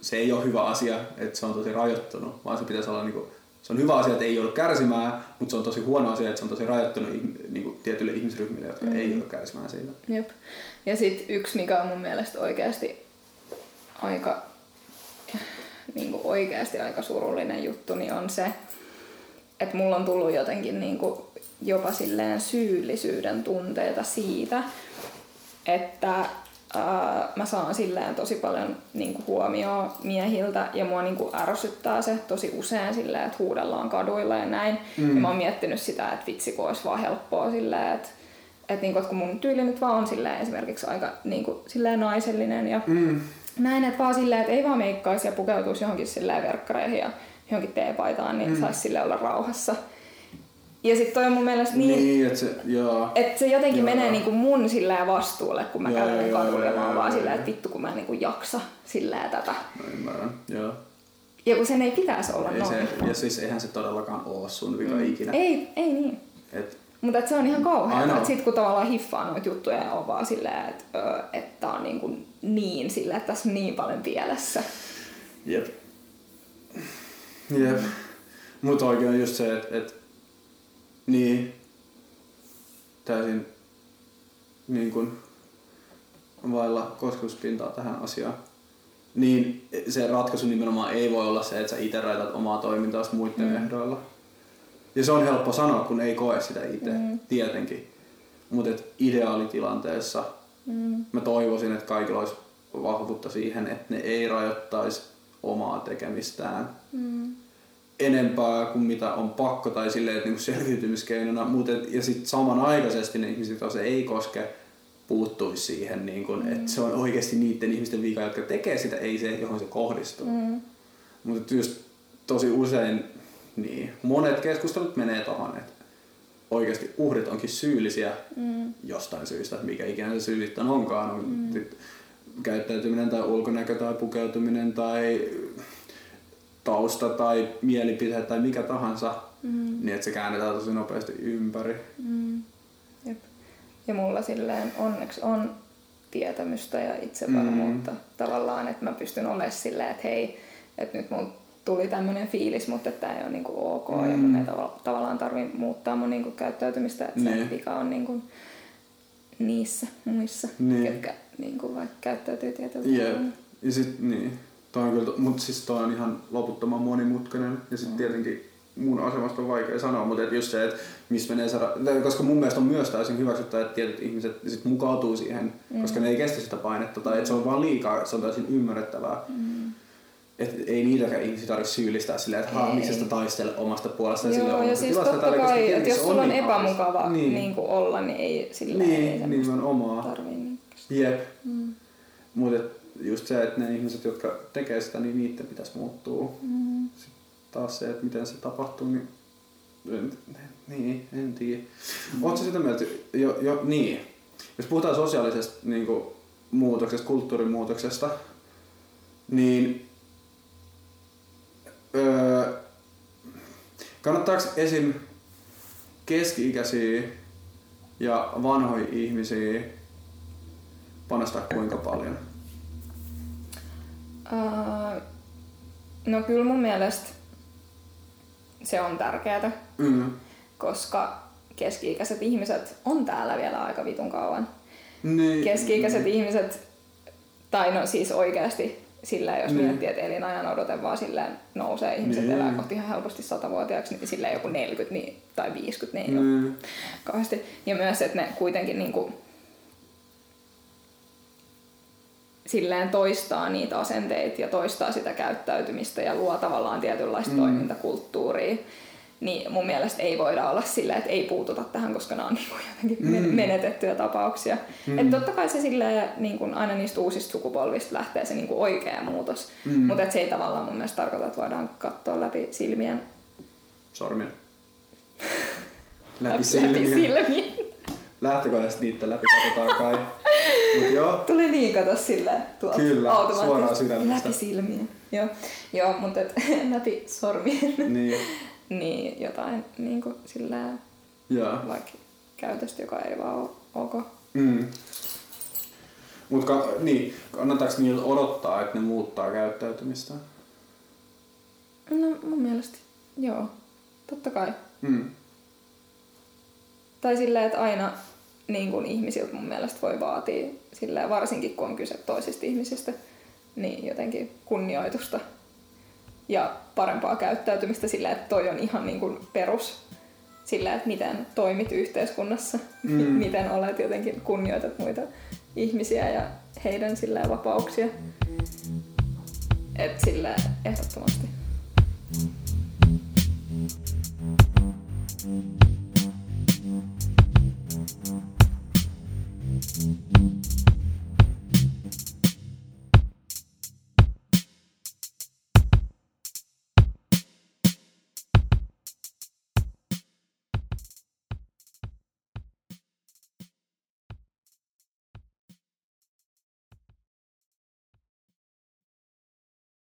se ei ole hyvä asia, että se on tosi rajoittunut, vaan se pitäisi olla niinku, se on hyvä asia, että ei joudu kärsimään, mutta se on tosi huono asia, että se on tosi rajoittunut niinku, tietyille ihmisryhmille, jotka mm. ei joudu kärsimään siitä. Jep. Ja sitten yksi, mikä on mun mielestä oikeasti aika, niin kuin oikeasti aika surullinen juttu, niin on se, että mulla on tullut jotenkin niin kuin jopa silleen syyllisyyden tunteita siitä, että ää, mä saan silleen tosi paljon niin kuin huomioon miehiltä ja mua niin kuin ärsyttää se tosi usein silleen, että huudellaan kaduilla ja näin. Mm. Ja mä oon miettinyt sitä, että vitsi kun olisi vaan helppoa silleen, että että niinku, että kun mun tyyli nyt vaan on silleen esimerkiksi aika niinku, silleen naisellinen ja Mm. Näin, että vaan silleen, että ei vaan meikkaisi ja pukeutuisi johonkin silleen verkkareihin ja johonkin teepaitaan, niin mm. saisi sille olla rauhassa. Ja sitten toi on mun mielestä niin, niin että se, joo. että se jotenkin Joo. menee niinku mun silleen vastuulle, kun mä Joo, kävelen joo, kadulla joo, ja mä oon joo, vaan joo, silleen, että vittu kun mä en niinku jaksa silleen tätä. Mä ymmärrän, joo. Ja kun sen ei pitäisi olla Ei noin. se, ja siis eihän se todellakaan ole sun vika mm. ikinä. Ei, ei niin. Et, Mutta se on ihan kauheaa, että sit kun tavallaan hiffaa noita juttuja ja on vaan silleen, että et tää on niin, kuin niin sillä, että tässä on niin paljon pielessä. jep. Jep. Mut oikein on just se, että et, niin, täysin niin kun vailla kosketuspintaa tähän asiaan. Niin se ratkaisu nimenomaan ei voi olla se, että sä itse rajat omaa toimintaa muiden mm. ehdoilla. Ja se on helppo sanoa, kun ei koe sitä itse, mm. tietenkin. Mutta ideaalitilanteessa Mm. mä toivoisin, että kaikilla olisi vahvuutta siihen, että ne ei rajoittaisi omaa tekemistään Mm. enempää kuin mitä on pakko tai silleen, että niinku selviytymiskeinona. Mut et, ja sitten samanaikaisesti ne ihmiset, joita se ei koske, puuttuisi siihen, niin kun, mm. että se on oikeasti niiden ihmisten vika, jotka tekee sitä, ei se, johon se kohdistuu. Mm. Mutta just tosi usein niin, monet keskustelut menee tohon, että oikeasti uhrit onkin syyllisiä Mm. jostain syystä, mikä ikinä se syy sitten onkaan. On, mm. käyttäytyminen tai ulkonäkö tai pukeutuminen tai tausta tai mielipiteet tai mikä tahansa, mm. niin että se käännetään tosi nopeasti ympäri. Mm. Jep. Ja mulla silleen onneksi on tietämystä ja itsevarmuutta mm. tavallaan, että mä pystyn olemaan silleen, että hei, että nyt mun tuli tämmöinen fiilis, mutta tämä ei ole niinku ok mm. ja mun ei tav- tavallaan tarvi muuttaa mun niinku käyttäytymistä, että niin. se vika on niinku niissä muissa, niin. ketkä niinku vaikka käyttäytyy tietyllä tavalla. Ja sit, niin. Toi on kyllä, mutta siis toi on ihan loputtoman monimutkainen ja sitten mm. tietenkin mun asemasta on vaikea sanoa, mutta et just se, että missä menee saada, koska mun mielestä on myös täysin hyväksyttä, että tietyt ihmiset sit mukautuu siihen, mm. koska ne ei kestä sitä painetta tai että se on vaan liikaa, se on täysin ymmärrettävää. Mm. Et ei niitäkään ihmisiä tarvitse syyllistää silleen, että haa, miksi sä taistele omasta puolesta. Joo, sille ja siis totta kai, että jos sulla on niin epämukava niin. Niin kuin olla, niin ei sillä niin, ei niin on omaa. Tarvii. Jep. Mm. Mutta just se, että ne ihmiset, jotka tekee sitä, niin niiden pitäisi muuttua. Mm. Sitten taas se, että miten se tapahtuu, niin en, niin, en tiedä. Mm. Oletko sitä mieltä, jo, jo, niin, jos puhutaan sosiaalisesta niin kuin, muutoksesta, kulttuurimuutoksesta, niin öö, kannattaako esim. keski-ikäisiä ja vanhoja ihmisiä panostaa kuinka paljon? No kyllä mun mielestä se on tärkeää, mm. koska keski-ikäiset ihmiset on täällä vielä aika vitun kauan. Niin. Keski-ikäiset mm. ihmiset, tai no siis oikeasti sillä jos niin. miettii, että elinajan odote vaan silleen nousee, ihmiset niin. elää kohti ihan helposti satavuotiaaksi, niin silleen joku 40 niin, tai 50 niin, ole kauheasti. Ja myös, että ne kuitenkin niin kuin, silleen toistaa niitä asenteita ja toistaa sitä käyttäytymistä ja luo tavallaan tietynlaista mm. toimintakulttuuria. Niin mun mielestä ei voida olla sillä, että ei puututa tähän, koska nämä on niin kuin jotenkin mm. menetettyjä tapauksia. Mm. Että totta kai se silleen, niin kuin aina niistä uusista sukupolvista lähtee se niin kuin oikea muutos. Mm. Mutta se ei tavallaan mun mielestä tarkoita, että voidaan katsoa läpi silmien. Sormien. läpi silmien. Läpi silmien. Lähtökohtaisesti niitä läpi katsotaan kai. Mut joo. Tuli niin kato sillä tuolta Kyllä, suoraan sydämestä. Läpi silmien. Joo, joo mutta läpi sormien. Niin. Niin jotain niin kuin sillä joo. vaikka käytöstä, joka ei vaan ole ok. Mm. Mutta niin, kannattaako niiltä odottaa, että ne muuttaa käyttäytymistä? No mun mielestä joo, totta kai. Mm. Tai silleen, että aina niin kuin ihmisiltä mun mielestä voi vaatia, sillä varsinkin kun on kyse toisista ihmisistä, niin jotenkin kunnioitusta ja parempaa käyttäytymistä sillä, että toi on ihan niin kuin perus sillä, että miten toimit yhteiskunnassa, mm. miten olet jotenkin kunnioitat muita ihmisiä ja heidän sillä vapauksia. Et sillä ehdottomasti. Mm-hmm.